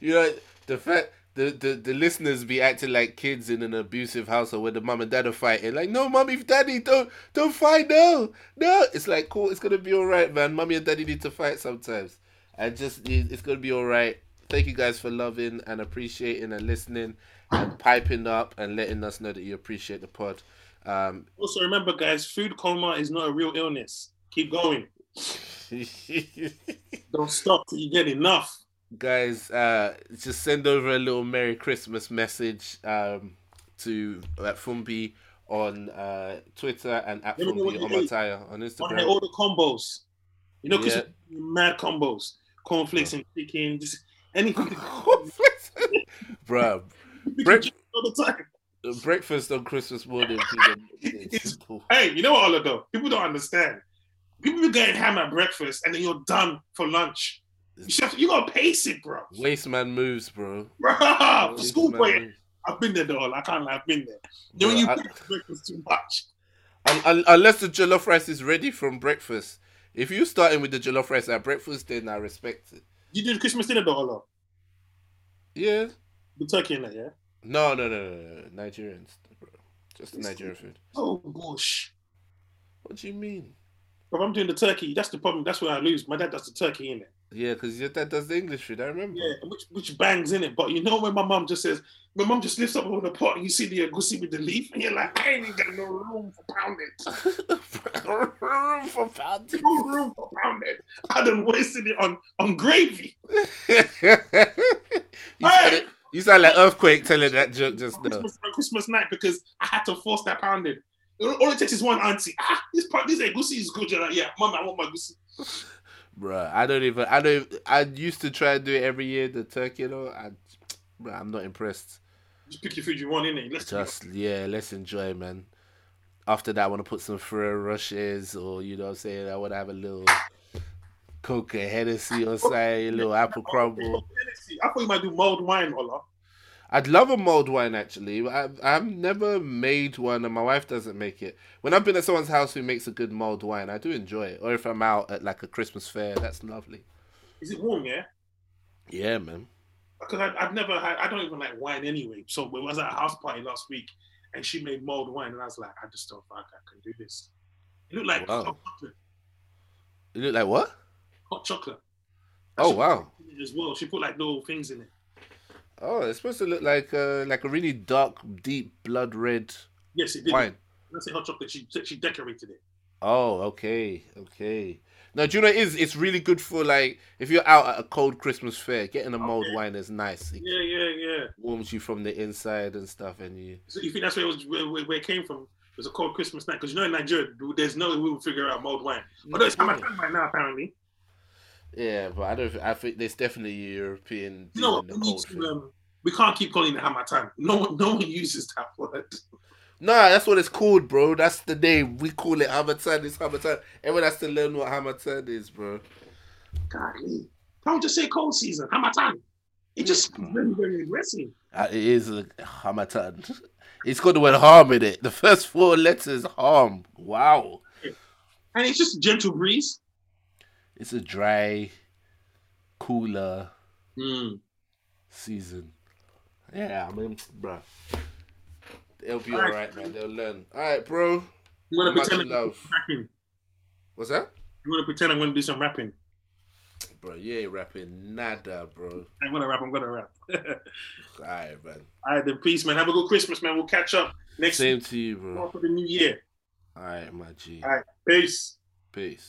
you know the fact the, the the listeners be acting like kids in an abusive household where the mum and dad are fighting. Like, no, mummy, daddy, don't don't fight. No, no. It's like cool. It's gonna be all right, man. Mummy and daddy need to fight sometimes, and just it- it's gonna be all right. Thank you guys for loving and appreciating and listening and piping up and letting us know that you appreciate the pod. Um, Also, remember, guys, food coma is not a real illness. Keep going. <laughs> Don't stop till you get enough. guys uh just send over a little merry christmas message um to at fumbi on uh twitter and at Let me know what fumbi on instagram all the combos? You know, because Yeah. mad combos, cornflakes and chicken, just anything. <laughs> <laughs> Bruh, Break- all the time. Breakfast on christmas morning <laughs> people, it's simple. Hey, you know what, Oliver? People don't understand. People be getting ham at breakfast and then you're done for lunch. You, have- you gotta pace it, bro. waste man moves bro Bro, for Waste school boy. I've been there though. I can't lie, I've been there. Bro, when you I- breakfast too much. un- un- unless the jollof rice is ready from breakfast if you're starting with the jollof rice at breakfast then i respect it You did Christmas dinner though, Oliver. yeah The turkey in there, yeah? No no no no, no. nigerians bro. just the nigerian food Oh, gosh. what do you mean If I'm doing the turkey, that's the problem. That's where I lose. My dad does the turkey in it. Yeah, because your dad does the English food. I remember. Yeah, which which bangs in it. But you know when my mom just says, my mom just lifts up over the pot and you see the egusi with the leaf, and you're like, I ain't even got no room for pounded. <laughs> For pounding. No room for pounded. I done wasted it on on gravy. <laughs> you, like- you sound like earthquake telling that joke just now. Christmas, Christmas night because I had to force that pounded. All all it takes is one auntie. Ah, this part, this egusi is good. You're like, yeah, mom, I want my egusi. Bruh, I don't even. I don't. I used to try and do it every year. The turkey, you know. I, bruh, I'm not impressed. Just pick your food you want in it. Let's Just yeah, let's enjoy, man. After that, I want to put some Ferrero Rochers, or you know, what I'm saying I want to have a little Coca Hennessy or something, a little apple crumble. I thought you might do mulled wine, Ola. I'd love a mulled wine actually. I've, I've never made one, and my wife doesn't make it. When I've been at someone's house who makes a good mulled wine, I do enjoy it. Or if I'm out at like a Christmas fair, that's lovely. Is it warm? Yeah. Yeah, man. because I, I've never had. I don't even like wine anyway. So we was at a house party last week, and she made mulled wine, and I was like, I just don't think I can do this. It looked like Wow. chocolate. You look like what? Hot chocolate. Oh wow. As well, she put like little things in it. Oh, it's supposed to look like uh, like a really dark, deep blood red Yes, it did. wine. I hot chocolate, she she decorated it. Oh, okay, okay. Now, do you know it is? It's really good for like if you're out at a cold Christmas fair, getting a mulled Okay. wine is nice. It Yeah, yeah, yeah. warms you from the inside and stuff, and you. So you think that's where it was where, where it came from? It was a cold Christmas night because you know in Nigeria there's no way we will figure out mulled wine. Although it's. Harmattan right now apparently. Yeah, but I don't. I think there's definitely European. You know in what? the We, need to, um, we can't keep calling it Harmattan. No one, no one uses that <laughs> word. Nah, that's what it's called, bro. That's the name. We call it Harmattan. It's Harmattan. Everyone has to learn what Harmattan is, bro. Golly. Don't just say cold season. Harmattan. It just very, very aggressive. Uh, it is a Harmattan. It's got the word harm in it. The first four letters harm. Wow. And it's just a gentle breeze. It's a dry, cooler Mm. season. Yeah, I mean, bro. They'll be All right. alright, man. They'll learn. Alright, bro. I'm gonna Much pretend I'm love. rapping. What's that? I'm gonna pretend I'm gonna do some rapping. Bro, you ain't rapping nada, bro. I'm gonna rap. I'm gonna rap. <laughs> Alright, man. All right, then peace, man. Have a good Christmas, man. We'll catch up next Same week to you, bro. for the new year. Alright, my G. All right, peace. Peace.